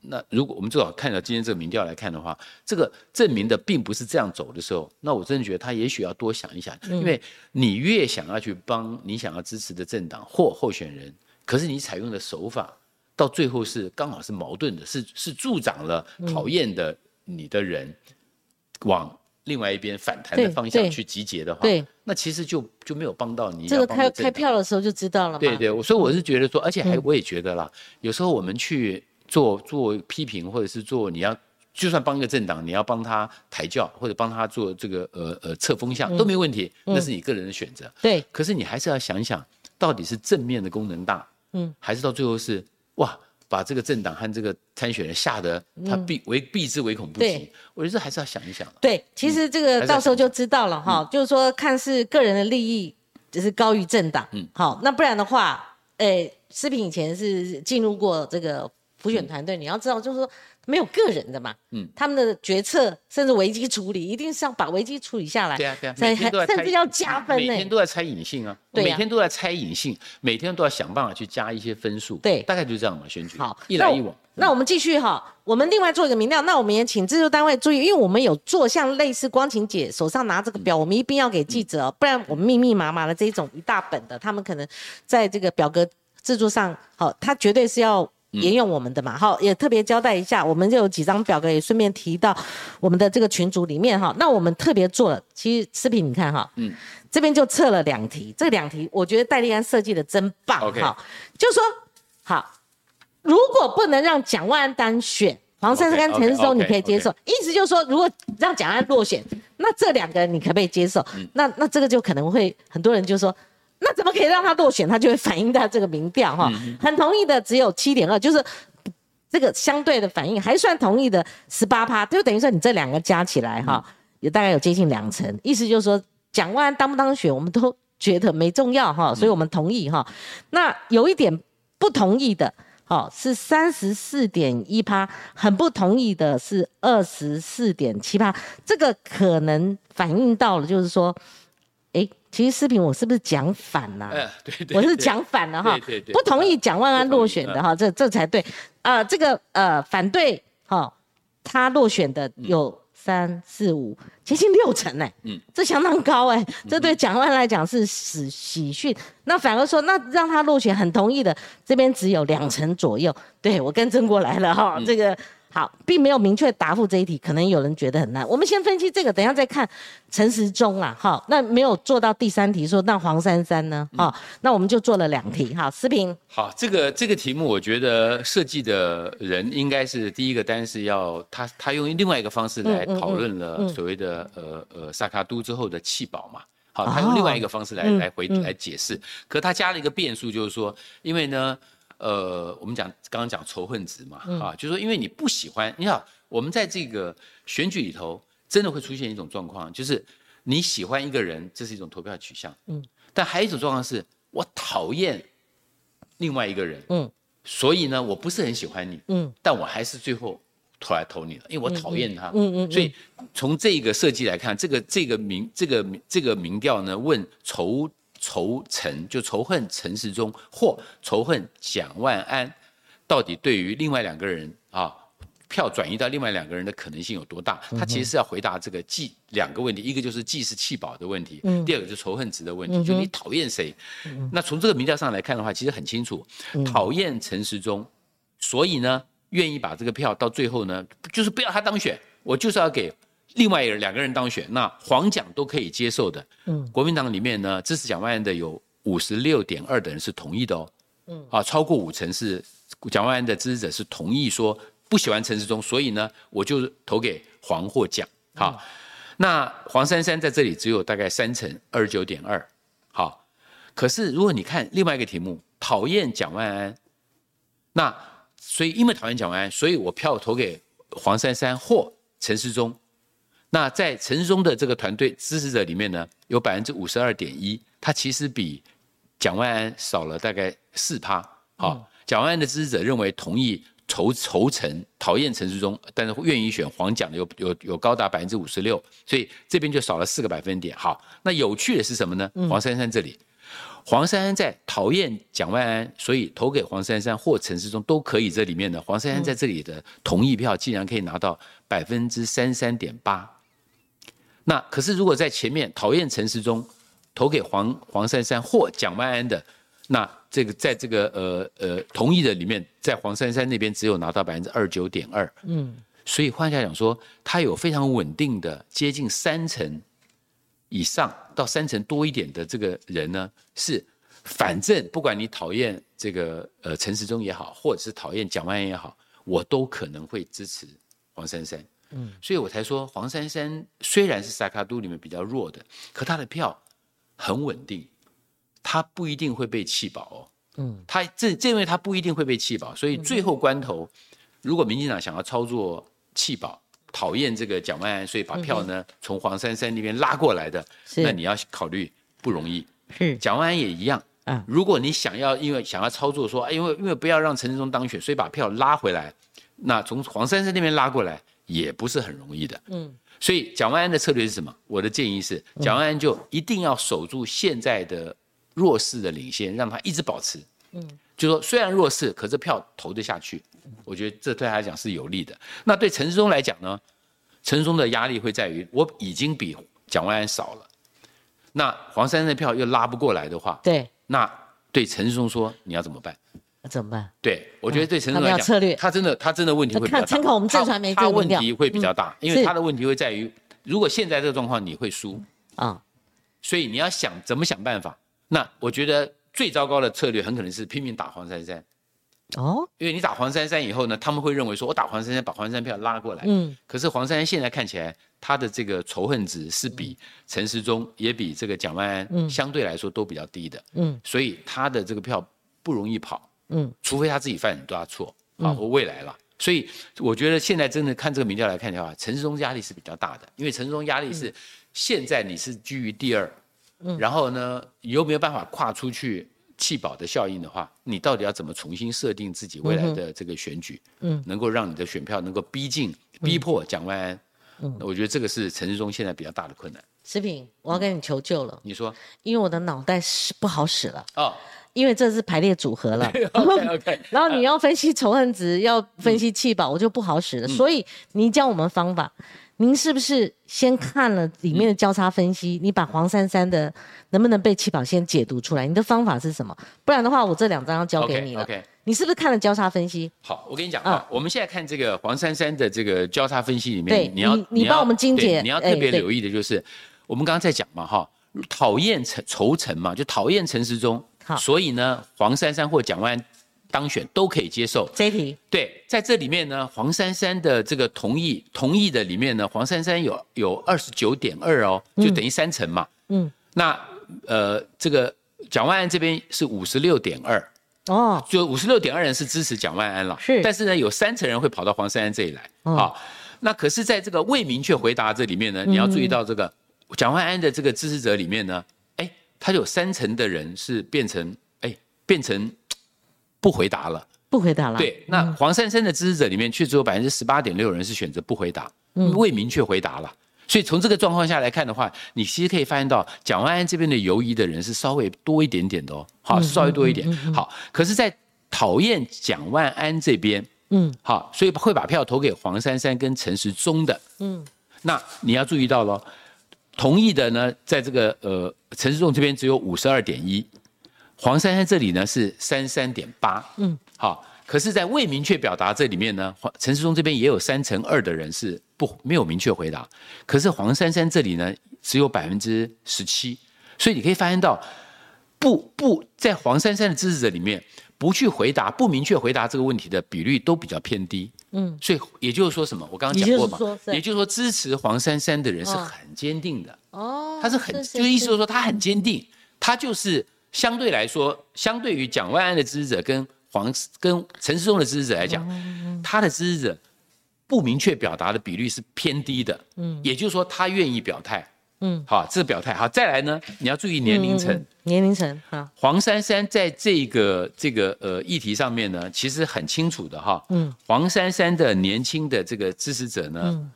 那如果我们最好看到今天这个民调来看的话，这个证明的并不是这样走的时候，那我真的觉得他也许要多想一想，因为你越想要去帮你想要支持的政党或候选人。可是你采用的手法，到最后是刚好是矛盾的，是是助长了讨厌的你的人往另外一边反弹的方向去集结的话，对，那其实就就没有帮到你。这个开开票的时候就知道了。对对，所以我是觉得说，而且还我也觉得啦，有时候我们去做做批评，或者是做你要就算帮一个政党，你要帮他抬轿或者帮他做这个呃呃测风向都没问题，那是你个人的选择。对，可是你还是要想想到底是正面的功能大。嗯，还是到最后是哇，把这个政党和这个参选人吓得他避为避之唯恐不及。我觉得这还是要想一想。对，其实这个到时候就知道了哈，就是说看是个人的利益只是高于政党。嗯，好，那不然的话，诶，视频以前是进入过这个普选团队，你要知道就是说。没有个人的嘛，嗯，他们的决策甚至危机处理，一定是要把危机处理下来，对啊对啊，每天都甚至要加分每天都在猜隐性啊，每天都在猜隐性，每天都要想办法去加一些分数，对，大概就这样嘛，选举。好。一来一往。那我们继续哈，我们另外做一个民调，那我们也请制作单位注意，因为我们有做像类似光晴姐手上拿这个表，我们一定要给记者，不然我们密密麻麻的这种一大本的，他们可能在这个表格制作上，好，他绝对是要。沿用我们的嘛，好，也特别交代一下，我们就有几张表格，也顺便提到我们的这个群组里面哈。那我们特别做了，其实视频你看哈，嗯，这边就测了两题，这两题我觉得戴立安设计的真棒哈。就说好，如果不能让蒋万安单选，黄珊珊跟陈世忠你可以接受，意思就是说，如果让蒋万安落选，那这两个人你可不可以接受？那那这个就可能会很多人就说。那怎么可以让他落选？他就会反映到这个民调哈，很同意的只有七点二，就是这个相对的反应还算同意的十八趴，就等于说你这两个加起来哈，也大概有接近两成。意思就是说，蒋万安当不当选，我们都觉得没重要哈，所以我们同意哈。那有一点不同意的，好是三十四点一趴，很不同意的是二十四点七趴，这个可能反映到了，就是说。哎，其实视频我是不是讲反了？嗯，对对，我是讲反了哈。对对对，不同意蒋万安落选的哈，这这才对。呃，这个呃反对哈他落选的有三四五，接近六成哎，嗯，这相当高哎，这对蒋万安来讲是喜喜讯。那反而说，那让他落选很同意的这边只有两成左右。对我跟曾过来了哈，这个。好，并没有明确答复这一题，可能有人觉得很难。我们先分析这个，等下再看陈时中啊。好，那没有做到第三题，说那黄珊珊呢？好，那我们就做了两题。好，思平。好，这个这个题目，我觉得设计的人应该是第一个，单是要他他用另外一个方式来讨论了所谓的呃呃萨卡都之后的弃保嘛。好，他用另外一个方式来来回来解释，可他加了一个变数，就是说，因为呢。呃，我们讲刚刚讲仇恨值嘛，啊，就是说，因为你不喜欢，你好，我们在这个选举里头，真的会出现一种状况，就是你喜欢一个人，这是一种投票取向，嗯，但还有一种状况是，我讨厌另外一个人，嗯，所以呢，我不是很喜欢你，嗯，但我还是最后投来投你了，因为我讨厌他，嗯嗯，所以从这个设计来看，这个这个民这个这个民调呢，问仇。仇陈就仇恨陈时中或仇恨蒋万安，到底对于另外两个人啊票转移到另外两个人的可能性有多大？他其实是要回答这个既两个问题，一个就是既是弃保的问题，第二个就是仇恨值的问题，就你讨厌谁？那从这个民调上来看的话，其实很清楚，讨厌陈时中，所以呢愿意把这个票到最后呢，就是不要他当选，我就是要给。另外两个人当选，那黄蒋都可以接受的。嗯，国民党里面呢，支持蒋万安的有五十六点二的人是同意的哦。嗯，啊，超过五成是蒋万安的支持者是同意说不喜欢陈世忠，所以呢，我就投给黄或蒋。好，那黄珊珊在这里只有大概三成二十九点二。好，可是如果你看另外一个题目，讨厌蒋万安，那所以因为讨厌蒋万安，所以我票投给黄珊珊或陈时中。那在陈时中的这个团队支持者里面呢，有百分之五十二点一，他其实比蒋万安少了大概四趴。好，蒋万安的支持者认为同意筹筹陈，讨厌陈世忠，但是愿意选黄蒋的有有有高达百分之五十六，所以这边就少了四个百分点。好，那有趣的是什么呢？黄珊珊这里。黄珊珊在讨厌蒋万安，所以投给黄珊珊或陈世忠都可以。这里面的黄珊珊在这里的同意票竟然可以拿到百分之三三点八。那可是如果在前面讨厌陈时中，投给黄黄珊珊或蒋万安的，那这个在这个呃呃同意的里面，在黄珊珊那边只有拿到百分之二九点二。嗯，所以换下讲说，他有非常稳定的接近三成。以上到三成多一点的这个人呢，是反正不管你讨厌这个呃陈时中也好，或者是讨厌蒋万安也好，我都可能会支持黄珊珊。嗯，所以我才说黄珊珊虽然是萨卡都里面比较弱的，可他的票很稳定，他不一定会被弃保哦。嗯，他正正因为他不一定会被弃保，所以最后关头，如果民进党想要操作弃保。讨厌这个蒋万安，所以把票呢从黄珊珊那边拉过来的，那你要考虑不容易。是蒋万安也一样。嗯，如果你想要因为想要操作说，因为因为不要让陈志忠当选，所以把票拉回来，那从黄珊珊那边拉过来也不是很容易的。嗯，所以蒋万安的策略是什么？我的建议是，蒋万安就一定要守住现在的弱势的领先，让他一直保持。嗯，就说虽然弱势，可是票投得下去。我觉得这对他来讲是有利的。那对陈世忠来讲呢？陈世忠的压力会在于，我已经比蒋万安少了。那黄珊珊的票又拉不过来的话，对，那对陈世忠说，你要怎么办？怎么办？对，我觉得对陈世忠来讲，他真的他真的问题会比较大。参考我们正传媒他问题会比较大，因为他的问题会在于，如果现在这个状况你会输啊，所以你要想怎么想办法。那我觉得最糟糕的策略很可能是拼命打黄珊珊。哦，因为你打黄珊珊以后呢，他们会认为说，我打黄珊珊把黄珊珊票拉过来。嗯，可是黄珊珊现在看起来，他的这个仇恨值是比陈时中也比这个蒋万安相对来说都比较低的。嗯，所以他的这个票不容易跑。嗯，除非他自己犯很大错啊，或未来了。所以我觉得现在真的看这个民调来看的话，陈世忠压力是比较大的，因为陈世忠压力是现在你是居于第二，嗯，然后呢，你又没有办法跨出去。弃保的效应的话，你到底要怎么重新设定自己未来的这个选举？嗯，能够让你的选票能够逼近、逼迫蒋万安？嗯，我觉得这个是陈志忠现在比较大的困难。食品，我要跟你求救了。你说，因为我的脑袋是不好使了。哦，因为这是排列组合了。OK，然后你要分析仇恨值，要分析气保，我就不好使了。所以你教我们方法。您是不是先看了里面的交叉分析？你把黄珊珊的能不能被气保先解读出来？你的方法是什么？不然的话，我这两张要交给你了。OK，你是不是看了交叉分析？好，我跟你讲啊，我们现在看这个黄珊珊的这个交叉分析里面，你要你帮我们精简，你要特别留意的就是，我们刚刚在讲嘛哈，讨厌陈仇陈嘛，就讨厌陈时中，所以呢，黄珊珊或蒋万安。当选都可以接受。这题，对，在这里面呢，黄珊珊的这个同意同意的里面呢，黄珊珊有有二十九点二哦，就等于三成嘛。嗯，那呃，这个蒋万安这边是五十六点二。哦，就五十六点二人是支持蒋万安了，是，但是呢，有三成人会跑到黄珊珊这里来。好，那可是在这个未明确回答这里面呢，你要注意到这个蒋万安的这个支持者里面呢，哎，他有三成的人是变成哎变成。不回答了，不回答了。对，那黄珊珊的支持者里面，却只有百分之十八点六人是选择不回答，未明确回答了。所以从这个状况下来看的话，你其实可以发现到蒋万安这边的犹疑的人是稍微多一点点的哦，好，稍微多一点。好，可是，在讨厌蒋万安这边，嗯，好，所以会把票投给黄珊珊跟陈时中的，嗯，那你要注意到喽，同意的呢，在这个呃陈时中这边只有五十二点一。黄珊珊这里呢是三三点八，嗯，好，可是，在未明确表达这里面呢，黄陈世忠这边也有三乘二的人是不没有明确回答，可是黄珊珊这里呢只有百分之十七，所以你可以发现到，不不在黄珊珊的支持者里面，不去回答不明确回答这个问题的比率都比较偏低，嗯，所以也就是说什么，我刚刚讲过嘛，也就是说支持黄珊珊的人是很坚定的，哦，他是很就意思说他很坚定，他就是。相对来说，相对于蒋万安的支持者跟黄跟陈世忠的支持者来讲，他的支持者不明确表达的比率是偏低的，嗯，也就是说他愿意表态，嗯，好，这是表态，好，再来呢，你要注意年龄层，年龄层，好，黄珊珊在这个这个呃议题上面呢，其实很清楚的哈，嗯，黄珊珊的年轻的这个支持者呢，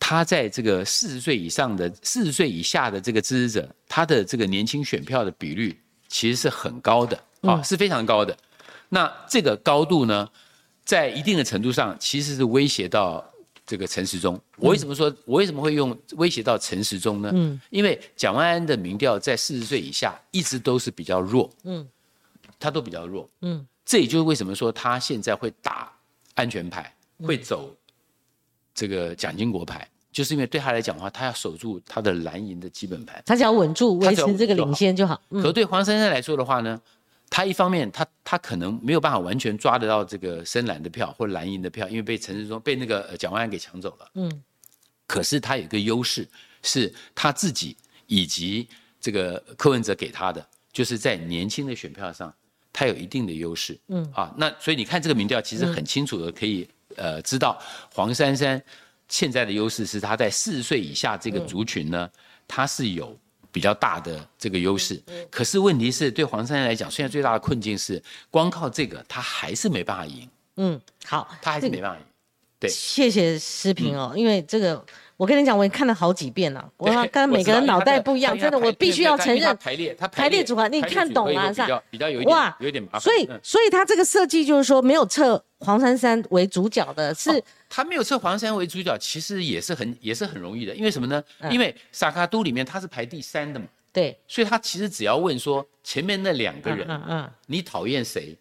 他在这个四十岁以上的、四十岁以下的这个支持者，他的这个年轻选票的比率其实是很高的，啊，是非常高的，那这个高度呢？在一定的程度上，其实是威胁到这个陈时中。我为什么说，我为什么会用威胁到陈时中呢？嗯，因为蒋万安的民调在四十岁以下一直都是比较弱，嗯，他都比较弱，嗯，这也就是为什么说他现在会打安全牌，会走这个蒋经国牌，就是因为对他来讲的话，他要守住他的蓝营的基本盘，他只要稳住维持这个领先就好。可对黄珊珊来说的话呢？他一方面，他他可能没有办法完全抓得到这个深蓝的票或蓝银的票，因为被陈世忠被那个蒋万安给抢走了。嗯，可是他有一个优势，是他自己以及这个柯文哲给他的，就是在年轻的选票上，他有一定的优势。嗯，啊，那所以你看这个民调，其实很清楚的可以呃知道，黄珊珊现在的优势是他在四十岁以下这个族群呢，他是有。比较大的这个优势，可是问题是对黄珊珊来讲，现在最大的困境是，光靠这个他还是没办法赢。嗯，好，他还是没办法赢。对，谢谢诗平哦，因为这个我跟你讲，我也看了好几遍了。我跟每个人脑袋不一样，真的，我必须要承认。排列，他排列组合，你看懂吗？是吧？比较有哇，有点麻烦。所以，所以他这个设计就是说，没有测黄珊珊为主角的，是。他没有测黄山为主角，其实也是很也是很容易的，因为什么呢？因为萨卡都里面他是排第三的嘛，对，所以他其实只要问说前面那两个人，嗯嗯，你讨厌谁？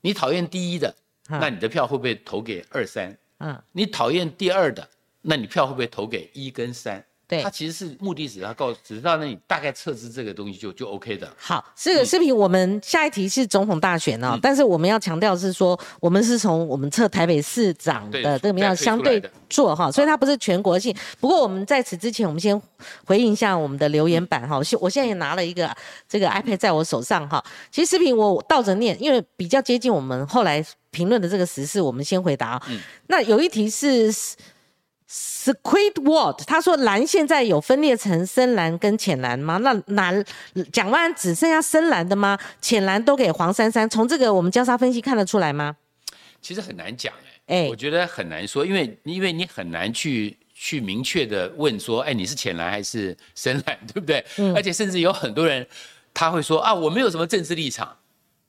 你讨厌第一的，那你的票会不会投给二三？嗯，你讨厌第二的，那你票会不会投给一跟三？对，他其实是目的，只要告，只是让你大概测试这个东西就就 OK 的。好，这个视频我们下一题是总统大选哦，但是我们要强调是说，我们是从我们测台北市长的这个民调相对做哈，所以它不是全国性。不过我们在此之前，我们先回应一下我们的留言板哈。我现在也拿了一个这个 iPad 在我手上哈。其实视频我倒着念，因为比较接近我们后来评论的这个时事，我们先回答。嗯，那有一题是。Squidward，他说蓝现在有分裂成深蓝跟浅蓝吗？那蓝讲完只剩下深蓝的吗？浅蓝都给黄珊珊？从这个我们交叉分析看得出来吗？其实很难讲哎，哎，我觉得很难说，因为因为你很难去去明确的问说，哎，你是浅蓝还是深蓝，对不对？嗯。而且甚至有很多人他会说啊，我没有什么政治立场。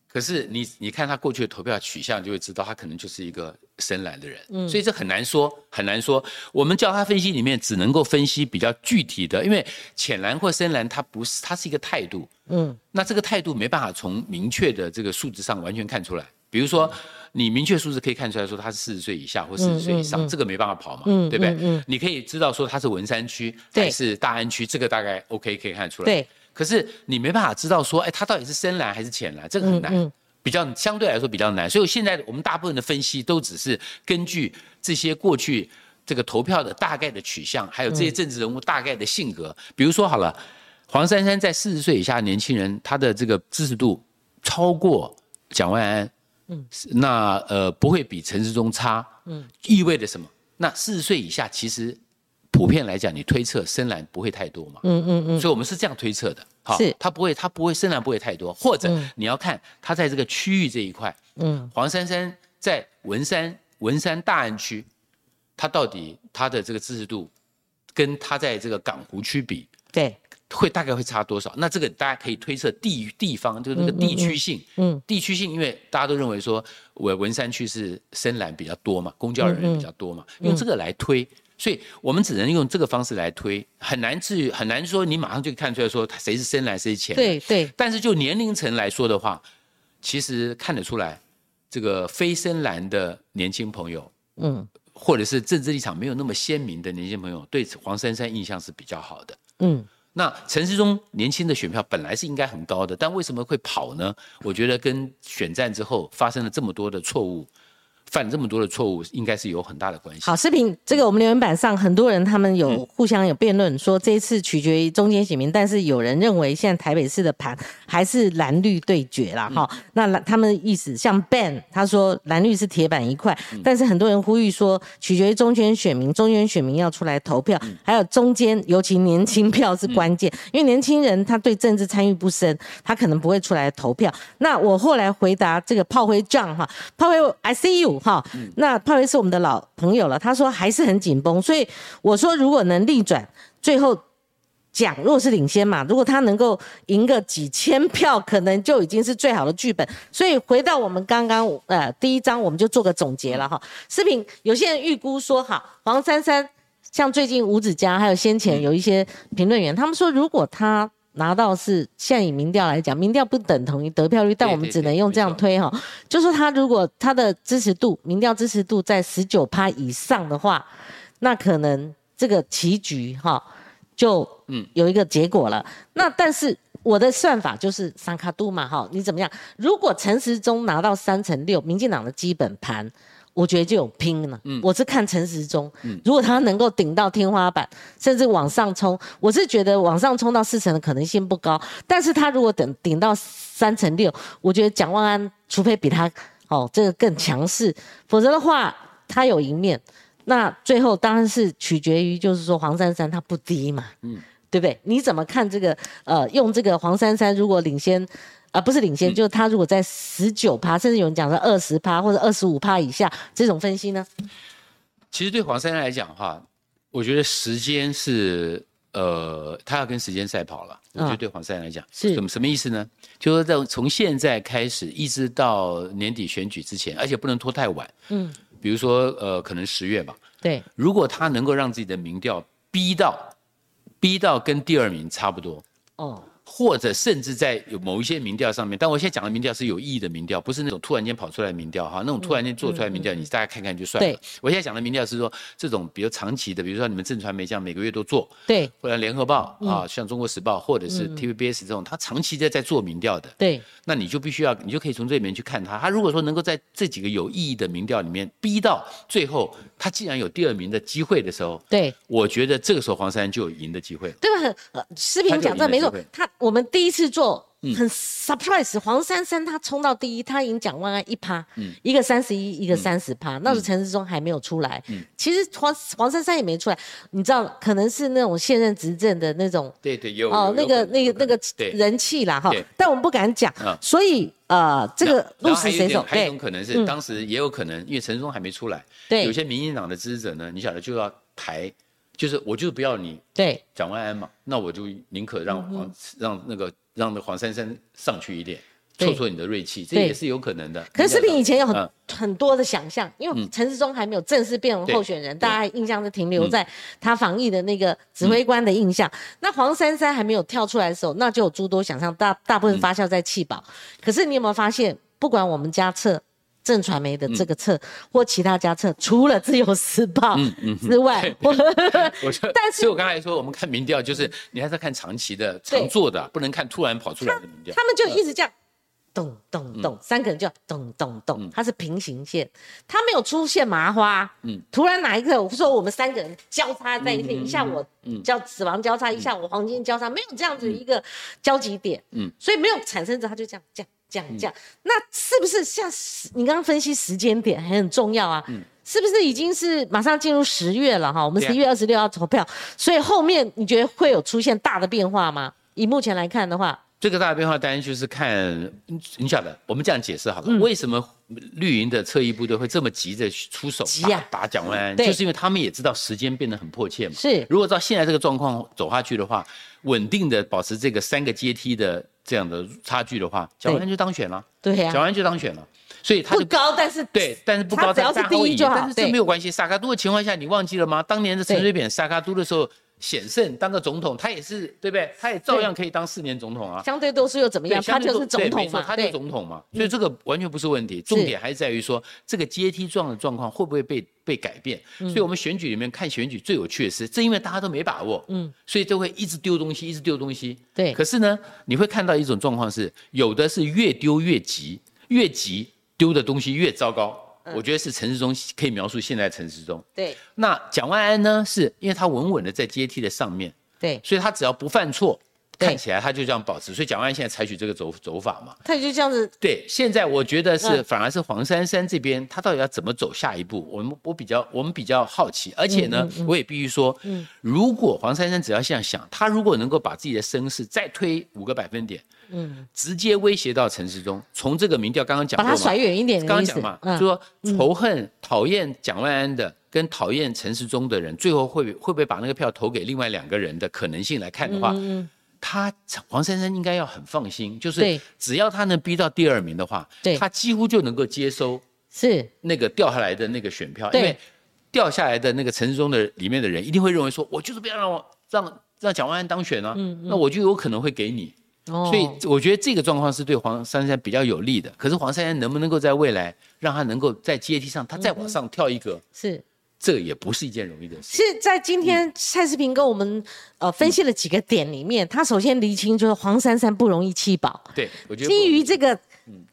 可是你你看他过去的投票取向，就会知道他可能就是一个深蓝的人，嗯，所以这很难说，很难说。我们叫他分析里面只能够分析比较具体的，因为浅蓝或深蓝，它不是，它是一个态度，嗯，那这个态度没办法从明确的这个数字上完全看出来。比如说，你明确数字可以看出来说他是四十岁以下或四十岁以上，这个没办法跑嘛，对不对？嗯，你可以知道说他是文山区还是大安区，这个大概 OK 可以看出来。对。可是你没办法知道说，哎，它到底是深蓝还是浅蓝，这个很难，比较相对来说比较难。所以现在我们大部分的分析都只是根据这些过去这个投票的大概的取向，还有这些政治人物大概的性格。比如说好了，黄珊珊在四十岁以下的年轻人，他的这个支持度超过蒋万安，嗯，那呃不会比陈世忠差，嗯，意味着什么？那四十岁以下其实。普遍来讲，你推测深蓝不会太多嘛？嗯嗯嗯。所以我们是这样推测的，好，是它不会，它不会深蓝不会太多，或者你要看它在这个区域这一块，嗯，黄珊珊在文山文山大安区，它到底它的这个支持度，跟它在这个港湖区比，对，会大概会差多少？那这个大家可以推测地地方就是那个地区性，嗯，地区性，因为大家都认为说我文山区是深蓝比较多嘛，公交人员比较多嘛，用这个来推。所以我们只能用这个方式来推，很难至于很难说你马上就看出来说谁是深蓝谁是浅蓝。对对。但是就年龄层来说的话，其实看得出来，这个非深蓝的年轻朋友，嗯，或者是政治立场没有那么鲜明的年轻朋友，对黄珊珊印象是比较好的。嗯。那陈世忠年轻的选票本来是应该很高的，但为什么会跑呢？我觉得跟选战之后发生了这么多的错误。犯这么多的错误，应该是有很大的关系。好，视频这个我们留言板上很多人他们有互相有辩论，说这一次取决于中间选民，但是有人认为现在台北市的盘还是蓝绿对决啦。哈。那蓝他们意思像 Ben 他说蓝绿是铁板一块，但是很多人呼吁说取决于中间选民，中间选民要出来投票，还有中间尤其年轻票是关键，因为年轻人他对政治参与不深，他可能不会出来投票。那我后来回答这个炮灰 John 哈，炮灰 I see you。好，那炮灰是我们的老朋友了。他说还是很紧绷，所以我说如果能逆转，最后讲若是领先嘛，如果他能够赢个几千票，可能就已经是最好的剧本。所以回到我们刚刚呃第一章，我们就做个总结了哈。视频有些人预估说，哈黄珊珊，像最近吴子嘉，还有先前有一些评论员，他们说如果他。拿到是现在以民调来讲，民调不等同于得票率，但我们只能用这样推哈，就说他如果他的支持度，民调支持度在十九趴以上的话，那可能这个棋局哈就嗯有一个结果了。那但是我的算法就是三卡度嘛哈，你怎么样？如果陈时中拿到三成六，民进党的基本盘。我觉得就有拼了。嗯，我是看陈时中，嗯，如果他能够顶到天花板，甚至往上冲，我是觉得往上冲到四成的可能性不高。但是他如果等顶到三成六，我觉得蒋万安除非比他哦这个更强势，否则的话他有赢面。那最后当然是取决于就是说黄珊珊她不低嘛，嗯，对不对？你怎么看这个？呃，用这个黄珊珊如果领先。啊，不是领先，就是他如果在十九趴，甚至有人讲说二十趴或者二十五趴以下，这种分析呢？其实对黄珊珊来讲的话，我觉得时间是呃，他要跟时间赛跑了。我觉得对黄珊珊来讲是什么什么意思呢？就是说在从现在开始一直到年底选举之前，而且不能拖太晚。嗯，比如说呃，可能十月吧。对，如果他能够让自己的民调逼到逼到跟第二名差不多。哦。或者甚至在有某一些民调上面，但我现在讲的民调是有意义的民调，不是那种突然间跑出来的民调哈，那种突然间做出来民调，你大家看看就算了。我现在讲的民调是说这种比如长期的，比如说你们正传媒这样每个月都做，对，或者联合报啊，像中国时报或者是 TVBS 这种，他长期的在做民调的，对，那你就必须要，你就可以从这里面去看他，他如果说能够在这几个有意义的民调里面逼到最后，他既然有第二名的机会的时候，对，我觉得这个时候黄珊就有赢的机会，对吧？呃，视频讲这没错，他我们第一次。做很 surprise，黄珊珊她冲到第一，她赢蒋万安一趴，一个三十一，一个三十趴，那时候陈世忠还没有出来。其实黄黄珊珊也没出来，你知道，可能是那种现任执政的那种，对对有哦，那个那个那个人气啦哈，但我们不敢讲，所以呃，这个鹿死谁手？还有一种可能是当时也有可能，因为陈时中还没出来，对，有些民进党的支持者呢，你晓得就要排。就是我就是不要你对蒋万安嘛，那我就宁可让黄让那个让那黄珊珊上去一点，挫挫你的锐气，这也是有可能的。可是视频以前有很很多的想象，因为陈世忠还没有正式变为候选人，大家印象是停留在他防疫的那个指挥官的印象。那黄珊珊还没有跳出来的时候，那就有诸多想象，大大部分发酵在气保。可是你有没有发现，不管我们家测。正传媒的这个测或其他家测，除了自由时报 之外，我但是，所以我刚才说，我们看民调，就是你还是要看长期的、常做的，不能看突然跑出来的民调。他们就一直这样，咚咚咚，三个人就咚咚咚，它是平行线，它没有出现麻花。嗯，突然哪一个我说我们三个人交叉在一起，一下我叫死亡交叉，一下我黄金交叉，没有这样子一个交集点。嗯，所以没有产生着，他就这样这样。这样这样，那是不是像你刚刚分析时间点还很重要啊？嗯，是不是已经是马上进入十月了哈？我们十一月二十六要投票，所以后面你觉得会有出现大的变化吗？以目前来看的话，这个大的变化当然就是看你晓得，我们这样解释好了，为什么绿营的侧翼部队会这么急着出手打打蒋万安？就是因为他们也知道时间变得很迫切嘛。是，如果照现在这个状况走下去的话，稳定的保持这个三个阶梯的。这样的差距的话，蒋万安就当选了。对呀，蒋万安就当选了，所以他不高，但是对，但是不高，只要是第一就好。但是这没有关系。萨卡都的情况下，你忘记了吗？当年的陈水扁萨卡都的时候。险胜当个总统，他也是对不对？他也照样可以当四年总统啊。相对都是又怎么样？他就是总统嘛，他就是总统嘛。所以这个完全不是问题。重点还是在于说，这个阶梯状的状况会不会被被改变？所以我们选举里面看选举最有趣的是，正因为大家都没把握，嗯，所以就会一直丢东西，一直丢东西。对。可是呢，你会看到一种状况是，有的是越丢越急，越急丢的东西越糟糕。我觉得是陈世忠可以描述现在陈世忠。对，那蒋万安呢？是因为他稳稳的在阶梯的上面，对，所以他只要不犯错。看起来他就这样保持，所以蒋万安现在采取这个走走法嘛，他就这样子。对，现在我觉得是反而是黄珊珊这边，他到底要怎么走下一步？我们我比较我们比较好奇，而且呢，我也必须说，如果黄珊珊只要这样想，他如果能够把自己的声势再推五个百分点，嗯，直接威胁到陈世忠，从这个民调刚刚讲，把他甩远一点，刚刚讲嘛，就说仇恨讨厌蒋万安的跟讨厌陈世忠的人，最后会会不会把那个票投给另外两个人的可能性来看的话。他黄珊珊应该要很放心，就是只要他能逼到第二名的话，他几乎就能够接收是。那个掉下来的那个选票，因为掉下来的那个城市中的里面的人一定会认为说，我就是不要让我让让蒋万安当选啊，那我就有可能会给你，所以我觉得这个状况是对黄珊珊比较有利的。可是黄珊珊能不能够在未来让他能够在阶梯上他再往上跳一格？是。这也不是一件容易的事。是在今天蔡世平跟我们呃分析了几个点里面，他首先厘清就是黄珊珊不容易弃保。对，我觉得基于这个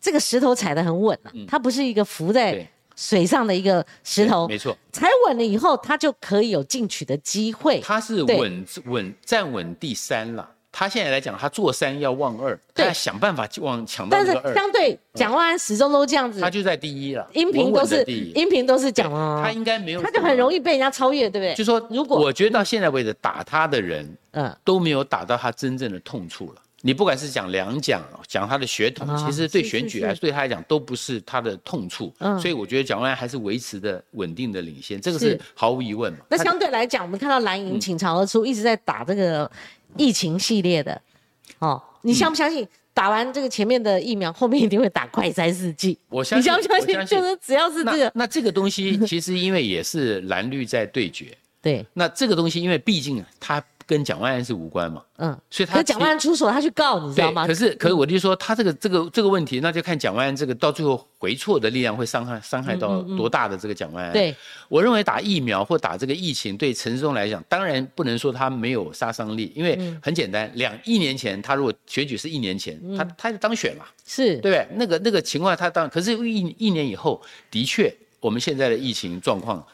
这个石头踩得很稳啊，它不是一个浮在水上的一个石头，没错。踩稳了以后，它就可以有进取的机会。它是稳稳站稳第三了。他现在来讲，他做三要望二，他要想办法往抢到但是相对蒋万安始终都这样子，他就在第一了。音频都是音频都是蒋万安，他应该没有，他就很容易被人家超越，对不对？就说如果我觉得到现在为止打他的人，嗯，都没有打到他真正的痛处了。你不管是讲两蒋，讲他的血统，其实对选举来对他来讲都不是他的痛处。嗯，所以我觉得蒋万安还是维持的稳定的领先，这个是毫无疑问嘛。那相对来讲，我们看到蓝营倾巢而出，一直在打这个疫情系列的。哦，你相不相信打完这个前面的疫苗，后面一定会打快三四剂？我相信，你相不相信？就是只要是这个，那这个东西其实因为也是蓝绿在对决。对，那这个东西因为毕竟它。跟蒋万安是无关嘛？嗯，所以他蒋万安出手，他去告，你知道吗？可是，可是我就说，他这个这个这个问题，那就看蒋万安这个到最后回错的力量会伤害伤害到多大的这个蒋万安。对，我认为打疫苗或打这个疫情，对陈世忠来讲，当然不能说他没有杀伤力，因为很简单，两一年前他如果选举是一年前，他他就当选嘛，是对不对？那个那个情况他当，可是一一年以后，的确我们现在的疫情状况。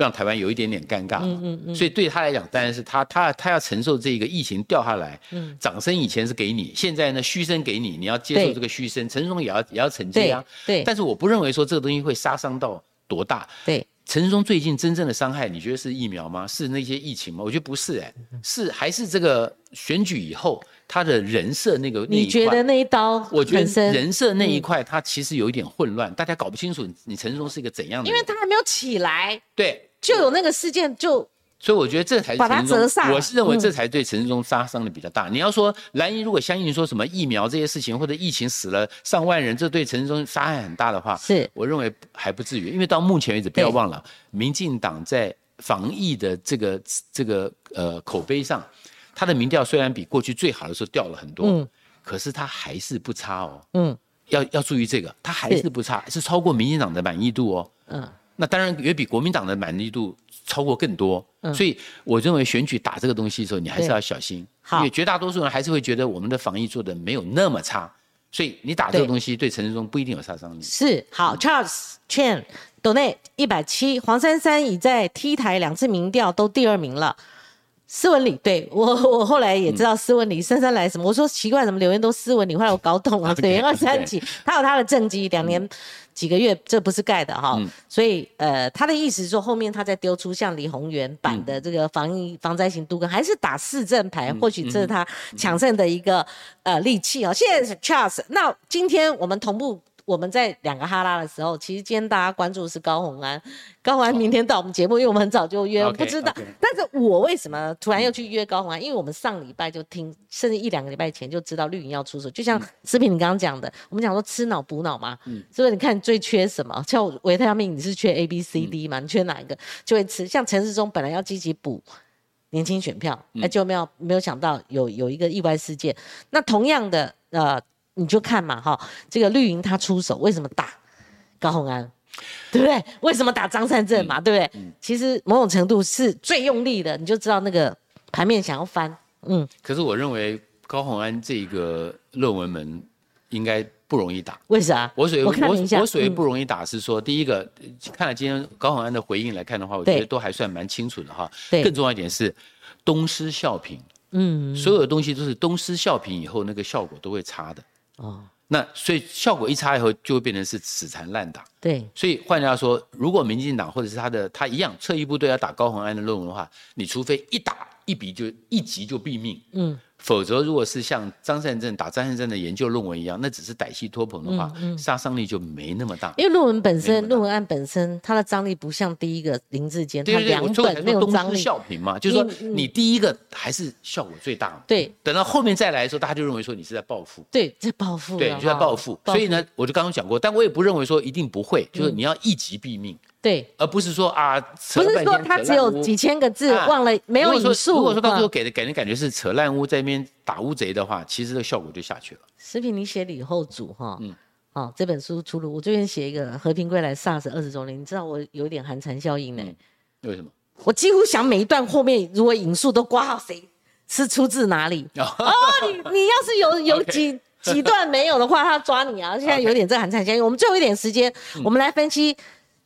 让台湾有一点点尴尬，嗯嗯嗯，所以对他来讲，当然是他他他要承受这个疫情掉下来，嗯，掌声以前是给你，现在呢嘘声给你，你要接受这个嘘声，陈松也要也要承接啊，对，但是我不认为说这个东西会杀伤到多大，对，陈松最近真正的伤害，你觉得是疫苗吗？是那些疫情吗？我觉得不是，哎，是还是这个选举以后他的人设那个，你觉得那一刀？我觉得人设那一块，他其实有一点混乱，大家搞不清楚你陈松是一个怎样的，因为他还没有起来，对。就有那个事件，就所以我觉得这才是把它折煞。我是认为这才对陈世忠杀伤的比较大。你要说蓝营如果相信说什么疫苗这些事情，或者疫情死了上万人，这对陈世忠杀害很大的话，是我认为还不至于。因为到目前为止，不要忘了，民进党在防疫的这个这个呃口碑上，他的民调虽然比过去最好的时候掉了很多，嗯，可是他还是不差哦，嗯，要要注意这个，他还是不差，是超过民进党的满意度哦，嗯。那当然也比国民党的满意度超过更多，所以我认为选举打这个东西的时候，你还是要小心，因为绝大多数人还是会觉得我们的防疫做的没有那么差，所以你打这个东西对陈世忠不一定有杀伤力。是好，Charles Chen 斗内一百七，黄珊珊已在 T 台两次民调都第二名了。斯文里对我，我后来也知道斯文里姗姗来什么，我说奇怪，怎么留言都斯文里，后来我搞懂了，对，二三级，他有他的政绩，两年。几个月，这不是盖的哈，所以呃，他的意思是说，后面他再丢出像李宏源版的这个防疫防灾型都更，还是打市政牌，或许这是他抢胜的一个呃利器啊。谢谢 Charles，那今天我们同步。我们在两个哈拉的时候，其实今天大家关注的是高红安。高红安明天到我们节目，因为我们很早就约，不知道。但是我为什么突然又去约高红安？因为我们上礼拜就听，甚至一两个礼拜前就知道绿营要出手。就像视频你刚刚讲的，我们讲说吃脑补脑嘛，嗯，是不是？你看最缺什么？像维他命，你是缺 A、B、C、D 嘛？你缺哪一个就会吃。像陈世忠本来要积极补年轻选票，那就没有没有想到有有一个意外事件。那同样的，呃。你就看嘛，哈，这个绿营他出手，为什么打高鸿安，对不对？为什么打张善政嘛，对不对？其实某种程度是最用力的，你就知道那个盘面想要翻，嗯。可是我认为高鸿安这个论文门应该不容易打。为啥？我所谓我我所谓不容易打是说，第一个，看了今天高鸿安的回应来看的话，我觉得都还算蛮清楚的哈。对。更重要一点是，东施效颦。嗯。所有的东西都是东施效颦以后，那个效果都会差的。哦。那所以效果一差以后，就会变成是死缠烂打。对。所以换句话说，如果民进党或者是他的他一样侧翼部队要打高鸿安的论文的话，你除非一打一笔就一击就毙命。嗯。否则，如果是像张善政打张善政的研究论文一样，那只是歹戏托棚的话，杀伤力就没那么大。因为论文本身，论文案本身，它的张力不像第一个林志坚，他两本那种张力。效颦嘛，就是说你第一个还是效果最大。对，等到后面再来的时候，大家就认为说你是在报复。对，在报复。对，你就在报复。所以呢，我就刚刚讲过，但我也不认为说一定不会，就是你要一击毙命。对，而不是说啊，不是说他只有几千个字，忘了没有引述。如果说到最后给的给人感觉是扯烂屋在那边打乌贼的话，其实这个效果就下去了。食品，你写李后主哈，嗯，哦，这本书出炉，我最近写一个和平归来 SARS 二十周年，你知道我有点寒蝉效应呢？为什么？我几乎想每一段后面如果引述都挂号谁是出自哪里哦，你你要是有 有几几段没有的话，他抓你啊！现在有点这寒蝉效应。我们最后一点时间，我们来分析。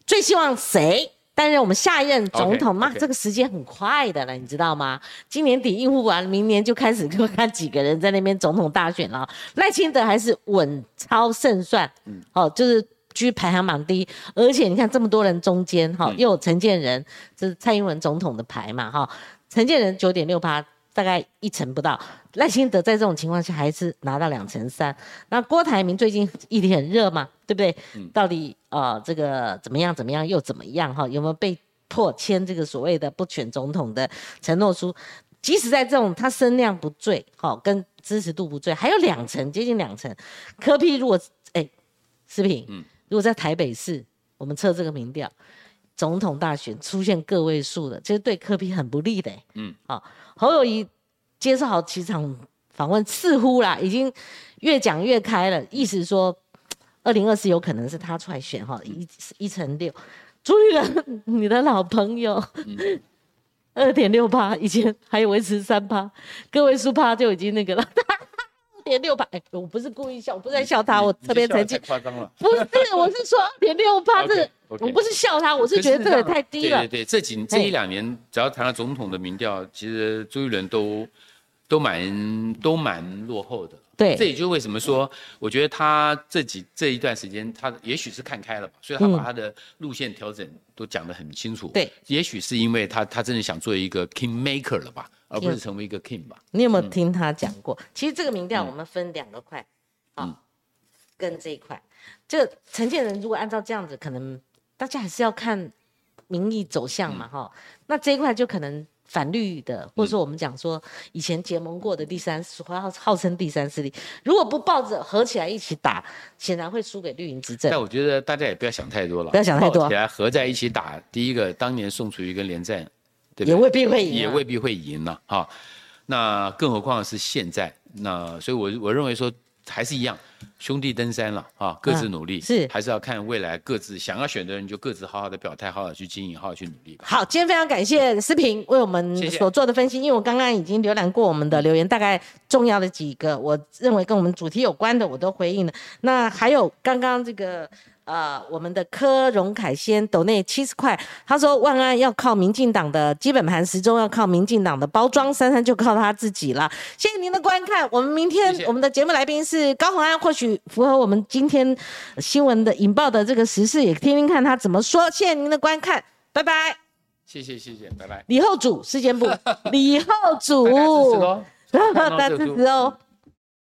最希望谁担任我们下一任总统嘛？这个时间很快的了，你知道吗？今年底应付完，明年就开始就看几个人在那边总统大选了。赖清德还是稳操胜算，嗯，哦，就是居排行榜第一。而且你看这么多人中间，哈，又有陈建仁，这是蔡英文总统的牌嘛，哈，陈建仁九点六八。大概一成不到，赖清德在这种情况下还是拿到两成三。那郭台铭最近议题很热嘛，对不对？到底呃这个怎么样怎么样又怎么样哈？有没有被迫签这个所谓的不选总统的承诺书？即使在这种他声量不坠，好跟支持度不坠，还有两成接近两成。柯批如果哎，视频，嗯，如果在台北市我们测这个民调，总统大选出现个位数的，这是对柯批很不利的，嗯，好。侯友谊接受好几场访问，似乎啦，已经越讲越开了，意思说，二零二四有可能是他出来选哈，一一成六。朱立伦，你的老朋友，二点六八，以前还有维持三趴，个位数趴就已经那个了，二点六八，哎，我不是故意笑，我不是在笑他，我特别澄清，夸张了，不是，我是说二点六八这。我不是笑他，我是觉得这个太低了。对对对，这几这一两年，只要谈到总统的民调，其实朱一伦都都蛮都蛮落后的。对，这也就为什么说，我觉得他这几这一段时间，他也许是看开了吧，所以他把他的路线调整都讲得很清楚。对，也许是因为他他真的想做一个 king maker 了吧，而不是成为一个 king 吧。你有没有听他讲过？其实这个民调我们分两个块，啊，跟这一块，这个陈建仁如果按照这样子，可能。大家还是要看民意走向嘛，哈。那这一块就可能反绿的，或者说我们讲说以前结盟过的第三号号称第三势力，如果不抱着合起来一起打，显然会输给绿营执政。但我觉得大家也不要想太多了，不要想太多，起来合在一起打，第一个当年宋楚瑜跟连战，对也未必会赢，也未必会赢了，哈。那更何况是现在，那所以我我认为说。还是一样，兄弟登山了啊，各自努力是，还是要看未来各自想要选的人就各自好好的表态，好好去经营，好好去努力吧。好，今天非常感谢思平为我们所做的分析，因为我刚刚已经浏览过我们的留言，大概重要的几个，我认为跟我们主题有关的我都回应了。那还有刚刚这个。呃，我们的柯荣凯先抖内七十块，他说万安要靠民进党的基本盘，时钟要靠民进党的包装，珊珊就靠他自己了。谢谢您的观看，我们明天我们的节目来宾是高宏安，或许符合我们今天新闻的引爆的这个时事，也听听看他怎么说。谢谢您的观看，拜拜。谢谢谢谢，拜拜。李后主事件部，李后主，大家支持 哦。